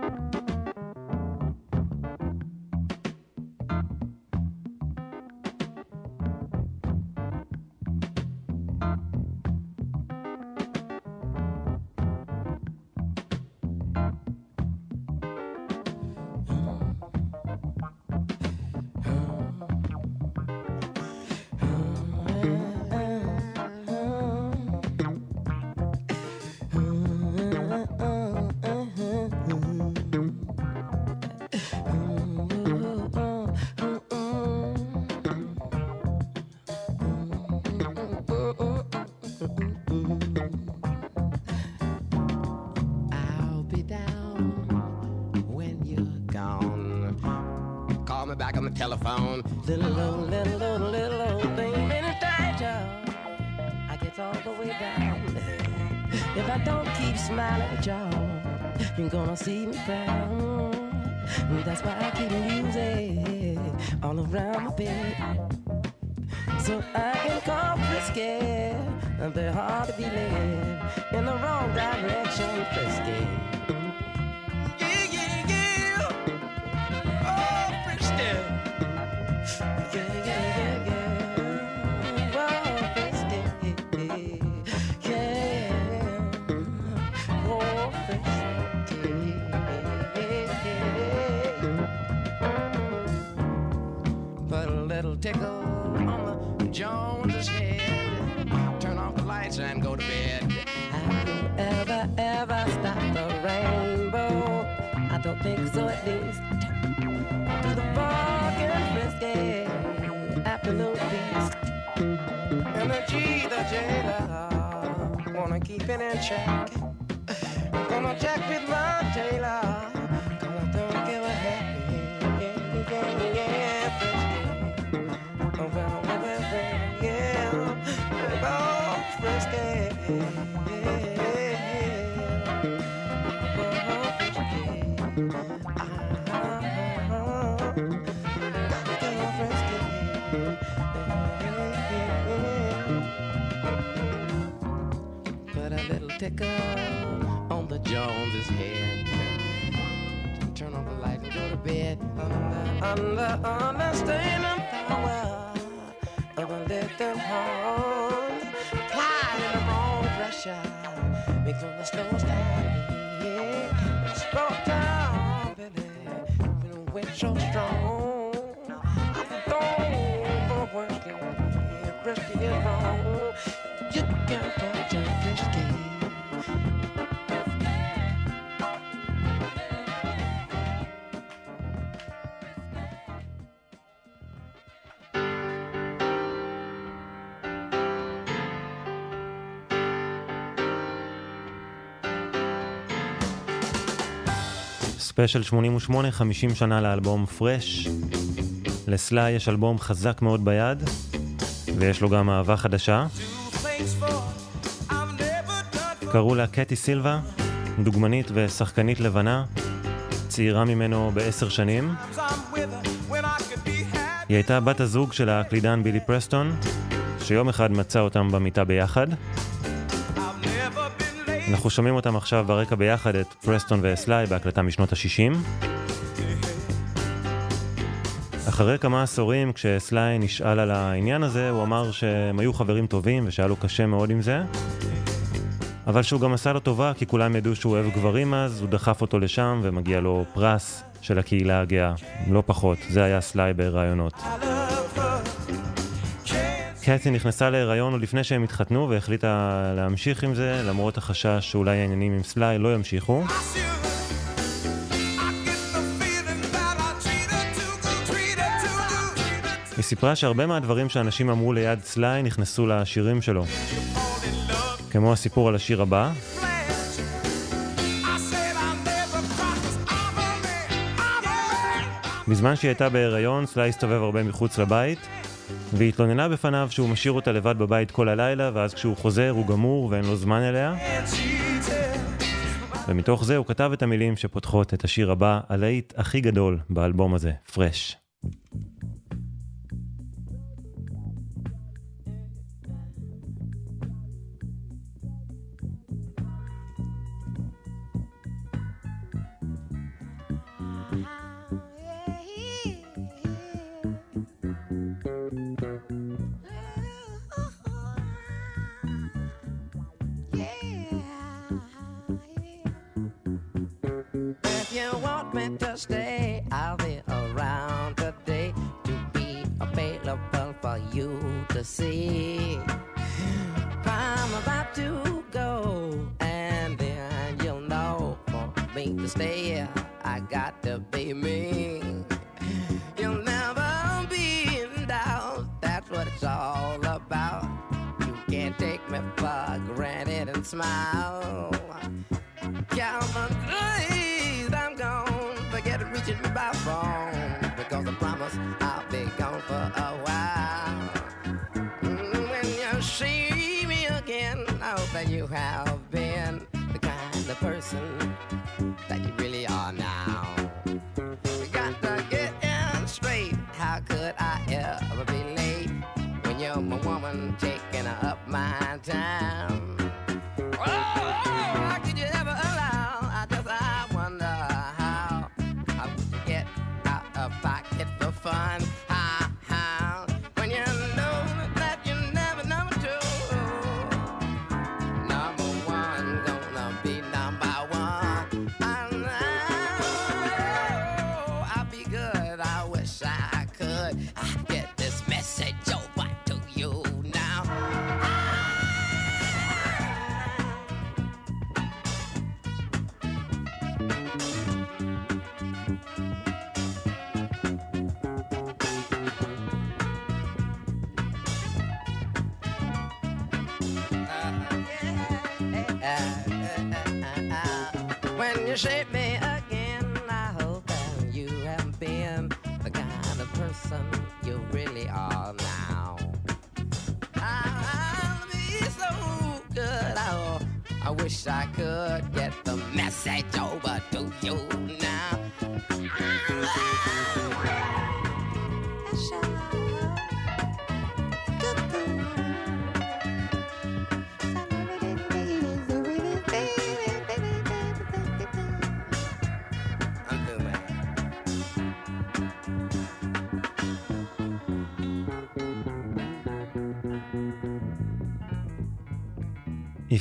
Little tickle on the Jones's head. Turn off the lights and go to bed. I'll ever, ever stop the rainbow. I don't think so, at least. To the and frisky afternoon feast. And the G, the jailer, wanna keep it in check. Gonna check with my tailor. Tickle on the Jones's head. turn on the light and go to bed under, under understanding power of a little horn. Clyde in the wrong pressure, make them the slow down. Yeah, slow down, Billy. The wind so strong, ספיישל 88, 50 שנה לאלבום Fresh. לסליי יש אלבום חזק מאוד ביד, ויש לו גם אהבה חדשה. קראו לה קטי סילבה, דוגמנית ושחקנית לבנה, צעירה ממנו בעשר שנים. היא הייתה בת הזוג של הקלידן בילי פרסטון, שיום אחד מצא אותם במיטה ביחד. אנחנו שומעים אותם עכשיו ברקע ביחד, את פרסטון וסליי בהקלטה משנות ה-60. אחרי כמה עשורים, כשסליי נשאל על העניין הזה, הוא אמר שהם היו חברים טובים ושהיה לו קשה מאוד עם זה. אבל שהוא גם עשה לו טובה, כי כולם ידעו שהוא אוהב גברים אז, הוא דחף אותו לשם ומגיע לו פרס של הקהילה הגאה. לא פחות, זה היה סליי ברעיונות. קטי נכנסה להיריון עוד לפני שהם התחתנו והחליטה להמשיך עם זה, למרות החשש שאולי העניינים עם סליי לא ימשיכו. היא סיפרה שהרבה מהדברים שאנשים אמרו ליד סליי נכנסו לשירים שלו. כמו הסיפור על השיר הבא. בזמן שהיא הייתה בהיריון, סליי הסתובב הרבה מחוץ לבית, והיא התלוננה בפניו שהוא משאיר אותה לבד בבית כל הלילה, ואז כשהוא חוזר הוא גמור ואין לו זמן אליה. ומתוך זה הוא כתב את המילים שפותחות את השיר הבא, הלהיט הכי גדול באלבום הזה, פרש. Stay, I'll be around today to be available for you to see. I'm about to go, and then you'll know for me to stay. I got to be me. You'll never be in doubt. That's what it's all about. You can't take me for granted and smile. Shape me again, I hope that you have been the kind of person you really are now. I'll be so good. I, I wish I could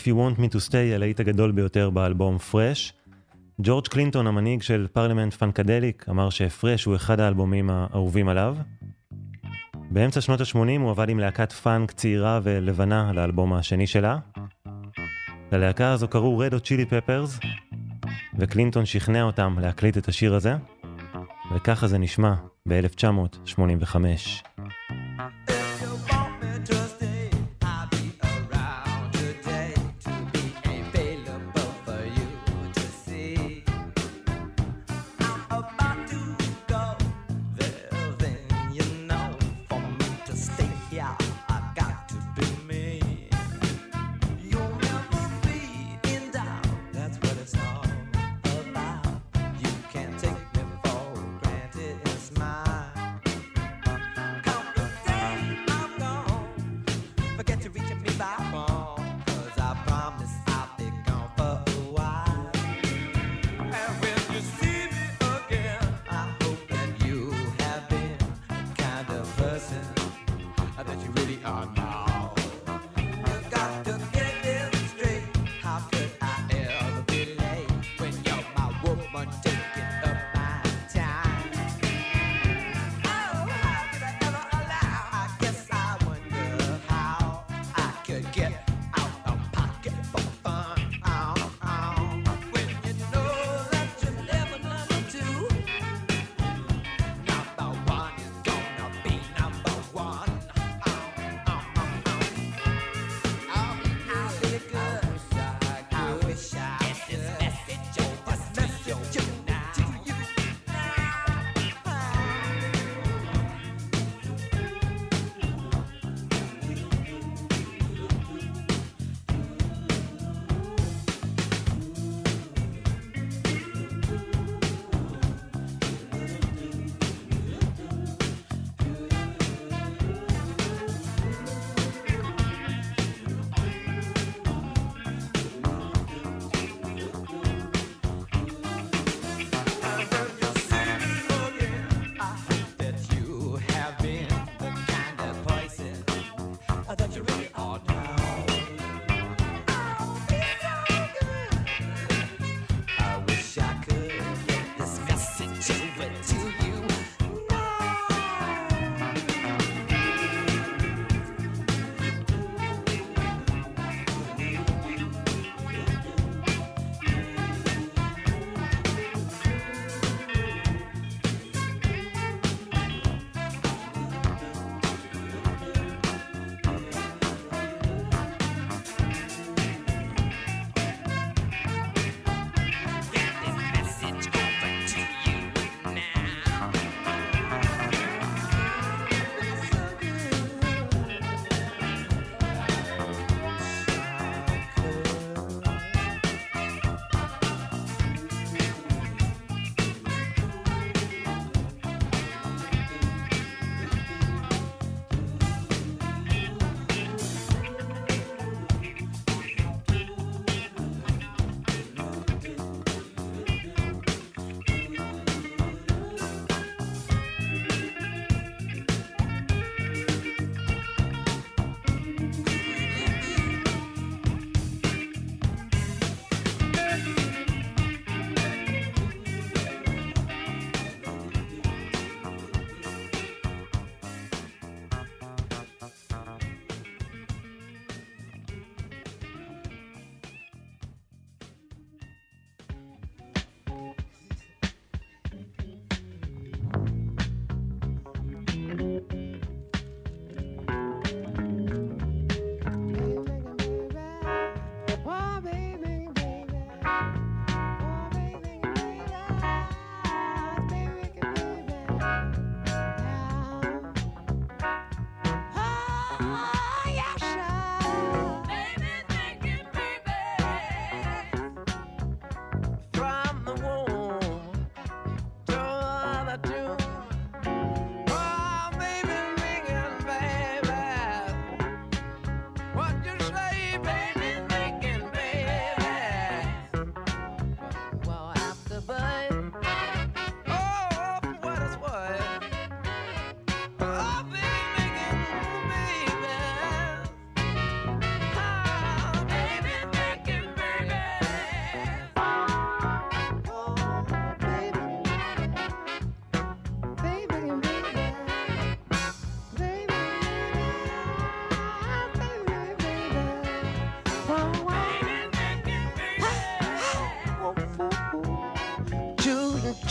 You Want Me to Stay, הלהיט הגדול ביותר באלבום Fresh. ג'ורג' קלינטון, המנהיג של Parliament Funkadelic, אמר ש Fresh הוא אחד האלבומים האהובים עליו. באמצע שנות ה-80 הוא עבד עם להקת פאנק צעירה ולבנה על האלבום השני שלה. ללהקה הזו קראו Red Hot Chili Peppers, וקלינטון שכנע אותם להקליט את השיר הזה, וככה זה נשמע ב-1985.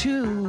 too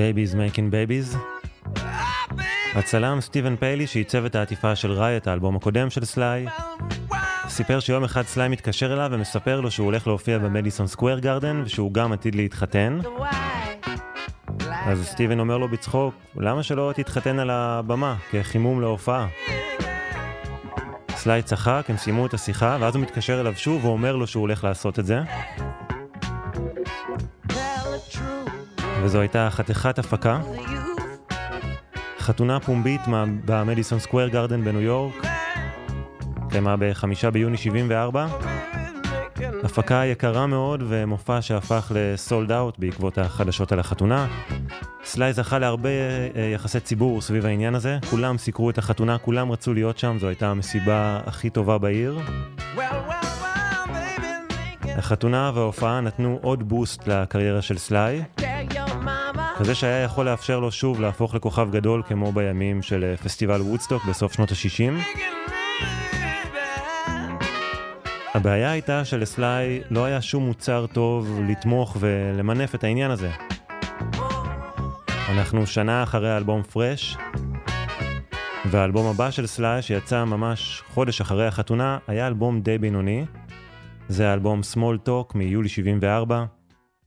Babies Making Babies. הצלם סטיבן פיילי שעיצב את העטיפה של Riot, האלבום הקודם של סליי, סיפר שיום אחד סליי מתקשר אליו ומספר לו שהוא הולך להופיע במדיסון סקוויר גרדן ושהוא גם עתיד להתחתן. אז סטיבן אומר לו בצחוק, למה שלא תתחתן על הבמה כחימום להופעה? סליי צחק, הם סיימו את השיחה, ואז הוא מתקשר אליו שוב ואומר לו שהוא הולך לעשות את זה. וזו הייתה חתיכת הפקה. חתונה פומבית במדיסון סקוויר גרדן בניו יורק. התקיימה בחמישה ביוני 74. הפקה יקרה מאוד ומופע שהפך לסולד אאוט בעקבות החדשות על החתונה. סליי זכה להרבה אה, יחסי ציבור סביב העניין הזה, כולם סיקרו את החתונה, כולם רצו להיות שם, זו הייתה המסיבה הכי טובה בעיר. החתונה וההופעה נתנו עוד בוסט לקריירה של סליי, כזה שהיה יכול לאפשר לו שוב להפוך לכוכב גדול כמו בימים של אה, פסטיבל וודסטוק בסוף שנות ה-60. הבעיה הייתה שלסליי לא היה שום מוצר טוב לתמוך ולמנף את העניין הזה. אנחנו שנה אחרי האלבום פרש, והאלבום הבא של סליי, שיצא ממש חודש אחרי החתונה, היה אלבום די בינוני. זה האלבום Small Talk מיולי 74,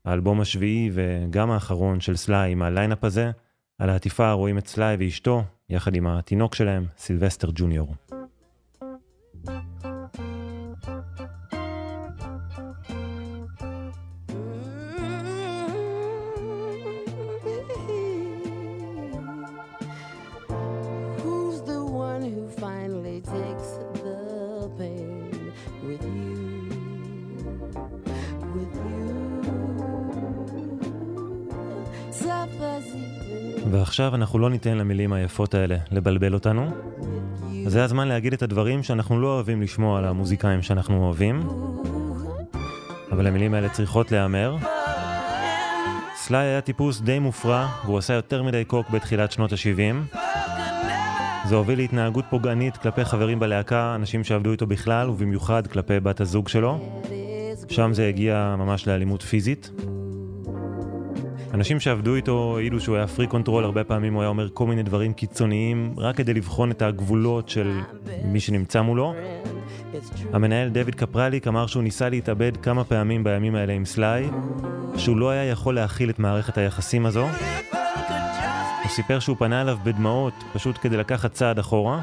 האלבום השביעי וגם האחרון של סליי עם ה lineup הזה. על העטיפה רואים את סליי ואשתו, יחד עם התינוק שלהם, סילבסטר ג'וניור. Even ועכשיו אנחנו לא ניתן למילים היפות האלה לבלבל אותנו. זה הזמן להגיד את הדברים שאנחנו לא אוהבים לשמוע על המוזיקאים שאנחנו אוהבים, אבל המילים האלה צריכות להיאמר. סליי היה טיפוס די מופרע, והוא עשה יותר מדי קוק בתחילת שנות ה-70. זה הוביל להתנהגות פוגענית כלפי חברים בלהקה, אנשים שעבדו איתו בכלל, ובמיוחד כלפי בת הזוג שלו. שם זה הגיע ממש לאלימות פיזית. אנשים שעבדו איתו העידו שהוא היה freak control, הרבה פעמים הוא היה אומר כל מיני דברים קיצוניים, רק כדי לבחון את הגבולות של מי שנמצא מולו. המנהל דויד קפרליק אמר שהוא ניסה להתאבד כמה פעמים בימים האלה עם סליי, שהוא לא היה יכול להכיל את מערכת היחסים הזו. הוא סיפר שהוא פנה אליו בדמעות, פשוט כדי לקחת צעד אחורה.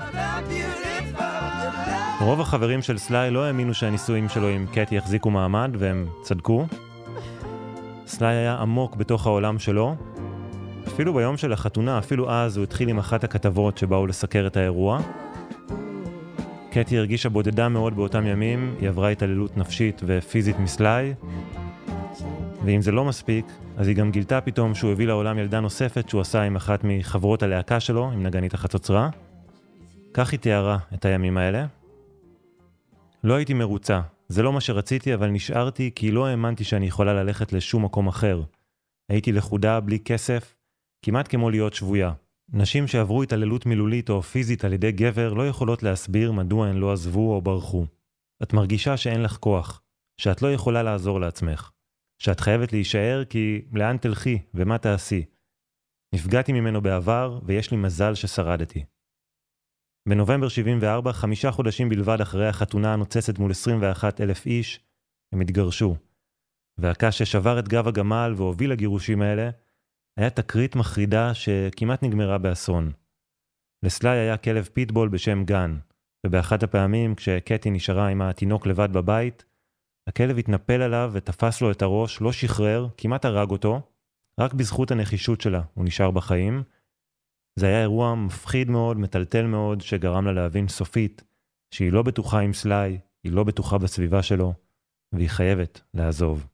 רוב החברים של סליי לא האמינו שהנישואים שלו עם קטי יחזיקו מעמד, והם צדקו. סליי היה עמוק בתוך העולם שלו. אפילו ביום של החתונה, אפילו אז הוא התחיל עם אחת הכתבות שבאו לסקר את האירוע. קטי הרגישה בודדה מאוד באותם ימים, היא עברה התעללות נפשית ופיזית מסליי. ואם זה לא מספיק, אז היא גם גילתה פתאום שהוא הביא לעולם ילדה נוספת שהוא עשה עם אחת מחברות הלהקה שלו, עם נגנית החצוצרה. כך היא תיארה את הימים האלה. לא הייתי מרוצה, זה לא מה שרציתי, אבל נשארתי כי לא האמנתי שאני יכולה ללכת לשום מקום אחר. הייתי לכודה, בלי כסף, כמעט כמו להיות שבויה. נשים שעברו התעללות מילולית או פיזית על ידי גבר לא יכולות להסביר מדוע הן לא עזבו או ברחו. את מרגישה שאין לך כוח, שאת לא יכולה לעזור לעצמך, שאת חייבת להישאר כי לאן תלכי ומה תעשי. נפגעתי ממנו בעבר ויש לי מזל ששרדתי. בנובמבר 74, חמישה חודשים בלבד אחרי החתונה הנוצצת מול 21 אלף איש, הם התגרשו. והקש ששבר את גב הגמל והוביל לגירושים האלה, היה תקרית מחרידה שכמעט נגמרה באסון. לסליי היה כלב פיטבול בשם גן, ובאחת הפעמים כשקטי נשארה עם התינוק לבד בבית, הכלב התנפל עליו ותפס לו את הראש, לא שחרר, כמעט הרג אותו, רק בזכות הנחישות שלה הוא נשאר בחיים. זה היה אירוע מפחיד מאוד, מטלטל מאוד, שגרם לה להבין סופית שהיא לא בטוחה עם סליי, היא לא בטוחה בסביבה שלו, והיא חייבת לעזוב.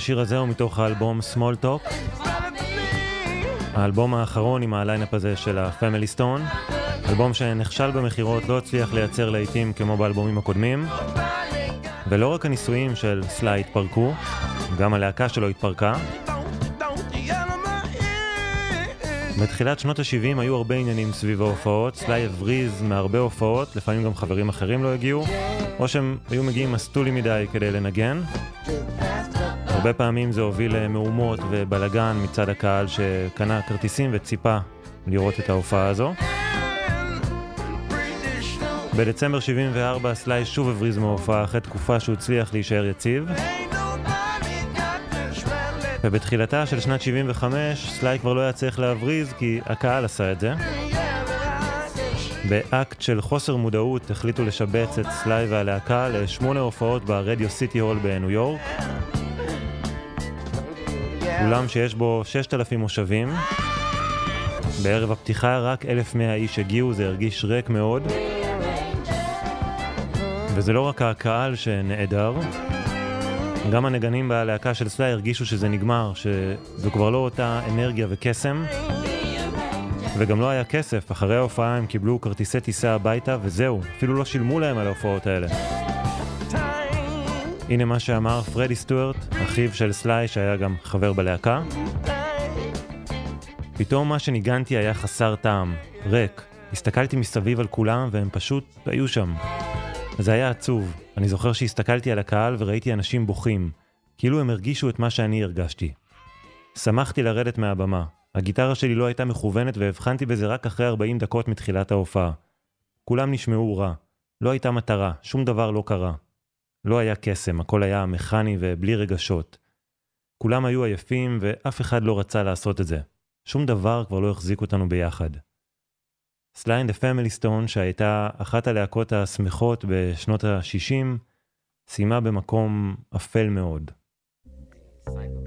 השיר הזה הוא מתוך האלבום Small Talk, האלבום האחרון עם ה lineup הזה של ה-Family Stone, אלבום שנכשל במכירות, לא הצליח לייצר להיטים כמו באלבומים הקודמים, ולא רק הנישואים של סליי התפרקו, גם הלהקה שלו התפרקה. בתחילת שנות ה-70 היו הרבה עניינים סביב ההופעות, סליי הבריז מהרבה הופעות, לפעמים גם חברים אחרים לא הגיעו, או שהם היו מגיעים מסטולים מדי כדי לנגן. הרבה פעמים זה הוביל למהומות ובלגן מצד הקהל שקנה כרטיסים וציפה לראות את ההופעה הזו. בדצמבר 74 סליי שוב הבריז מההופעה אחרי תקופה שהוא הצליח להישאר יציב. ובתחילתה של שנת 75 סליי כבר לא היה צריך להבריז כי הקהל עשה את זה. באקט של חוסר מודעות החליטו לשבץ את סליי והלהקה לשמונה הופעות ברדיו סיטי הול בניו יורק. אולם שיש בו 6,000 מושבים. בערב הפתיחה רק 1,100 איש הגיעו, זה הרגיש ריק מאוד. וזה לא רק הקהל שנעדר, גם הנגנים בלהקה של סליי הרגישו שזה נגמר, שזו כבר לא אותה אנרגיה וקסם. וגם לא היה כסף, אחרי ההופעה הם קיבלו כרטיסי טיסה הביתה וזהו, אפילו לא שילמו להם על ההופעות האלה. הנה מה שאמר פרדי סטוארט, אחיו של סליי שהיה גם חבר בלהקה. פתאום מה שניגנתי היה חסר טעם, ריק. הסתכלתי מסביב על כולם והם פשוט היו שם. זה היה עצוב. אני זוכר שהסתכלתי על הקהל וראיתי אנשים בוכים, כאילו הם הרגישו את מה שאני הרגשתי. שמחתי לרדת מהבמה. הגיטרה שלי לא הייתה מכוונת והבחנתי בזה רק אחרי 40 דקות מתחילת ההופעה. כולם נשמעו רע. לא הייתה מטרה, שום דבר לא קרה. לא היה קסם, הכל היה מכני ובלי רגשות. כולם היו עייפים ואף אחד לא רצה לעשות את זה. שום דבר כבר לא החזיק אותנו ביחד. Sly and the Family Stone, שהייתה אחת הלהקות השמחות בשנות ה-60, סיימה במקום אפל מאוד. I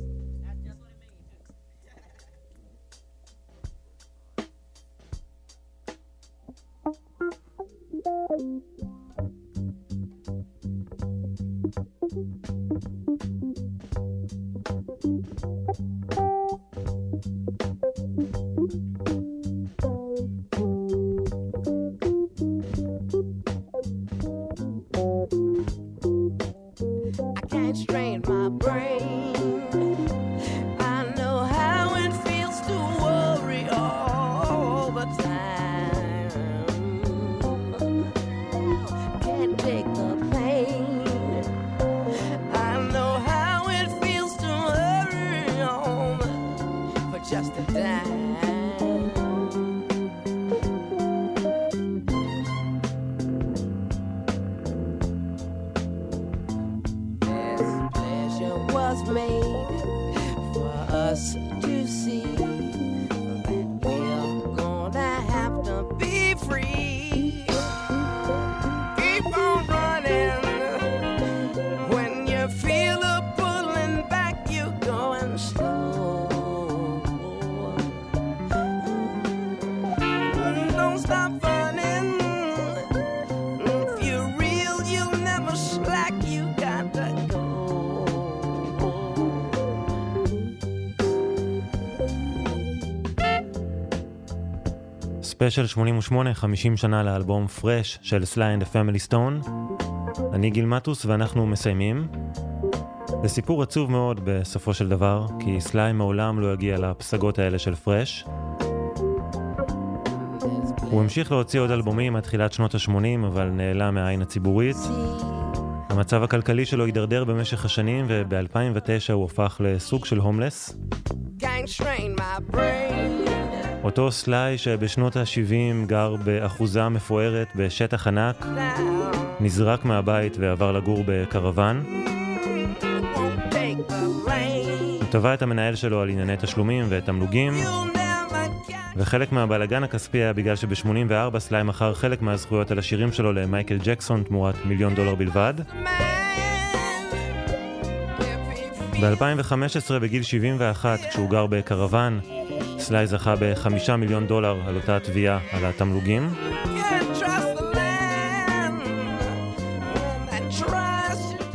ספיישל 88, 50 שנה לאלבום Fresh של Sly and Family Stone. אני גיל מטוס ואנחנו מסיימים. זה סיפור עצוב מאוד בסופו של דבר, כי סליי מעולם לא הגיע לפסגות האלה של Fresh. הוא המשיך להוציא עוד אלבומים עד תחילת שנות ה-80, אבל נעלם מהעין הציבורית. המצב הכלכלי שלו הידרדר במשך השנים, וב-2009 הוא הפך לסוג של הומלס. Gang strain my brain. אותו סליי שבשנות ה-70 גר באחוזה מפוארת בשטח ענק, נזרק מהבית ועבר לגור בקרוון. הוא תבע את המנהל שלו על ענייני תשלומים ותמלוגים, וחלק מהבלאגן הכספי היה בגלל שב-84 סליי מכר חלק מהזכויות על השירים שלו למייקל ג'קסון תמורת מיליון דולר בלבד. ב-2015, בגיל 71, כשהוא גר בקרוון, סליי זכה בחמישה מיליון דולר על אותה תביעה על התמלוגים.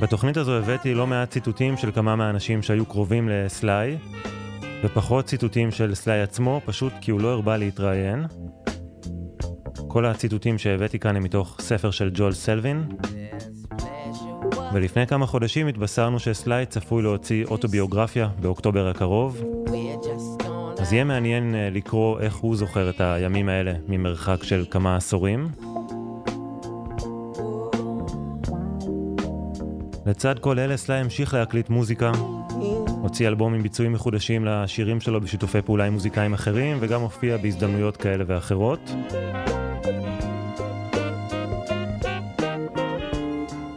בתוכנית הזו הבאתי לא מעט ציטוטים של כמה מהאנשים שהיו קרובים לסליי, ופחות ציטוטים של סליי עצמו, פשוט כי הוא לא הרבה להתראיין. כל הציטוטים שהבאתי כאן הם מתוך ספר של ג'ול סלווין, ולפני כמה חודשים התבשרנו שסליי צפוי להוציא אוטוביוגרפיה באוקטובר הקרוב, אז יהיה מעניין אה, לקרוא איך הוא זוכר את הימים האלה ממרחק של כמה עשורים. לצד כל אלה סליי המשיך להקליט מוזיקה, הוציא אלבום עם ביצועים מחודשים לשירים שלו בשיתופי פעולה עם מוזיקאים אחרים, וגם הופיע בהזדמנויות כאלה ואחרות.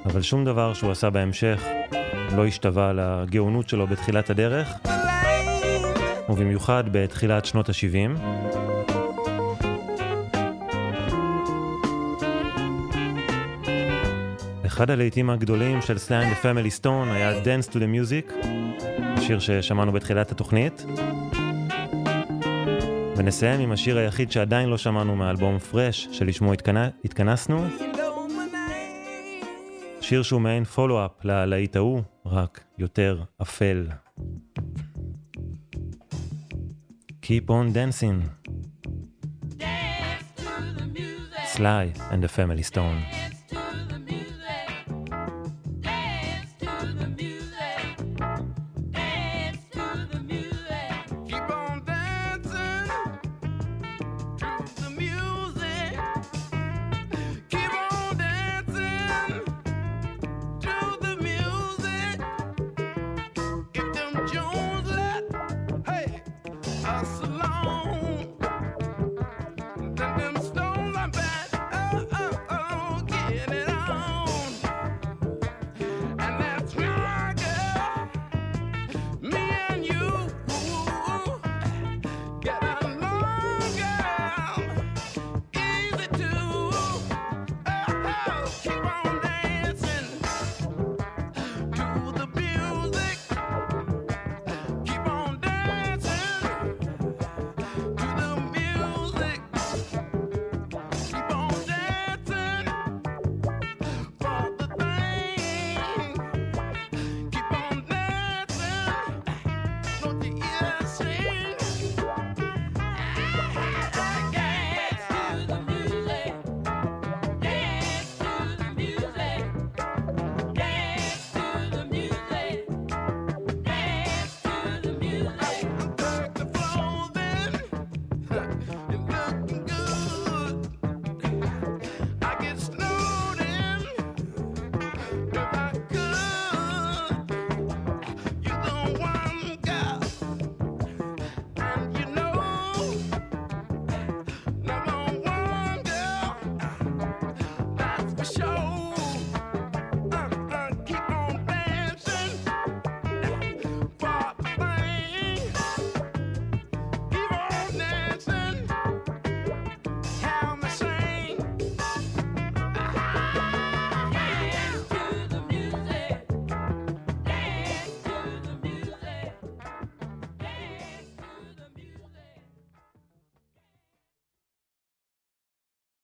אבל שום דבר שהוא עשה בהמשך לא השתווה לגאונות שלו בתחילת הדרך, ובמיוחד בתחילת שנות ה-70. אחד הלהיטים הגדולים של סליין ופמילי סטון היה Dance to the Music, שיר ששמענו בתחילת התוכנית. ונסיים עם השיר היחיד שעדיין לא שמענו מהאלבום פרש, שלשמו התכנ... התכנסנו, שיר שהוא מעין פולו-אפ ללהיט ההוא, רק יותר אפל. Keep on dancing. Sly and the Family Stone.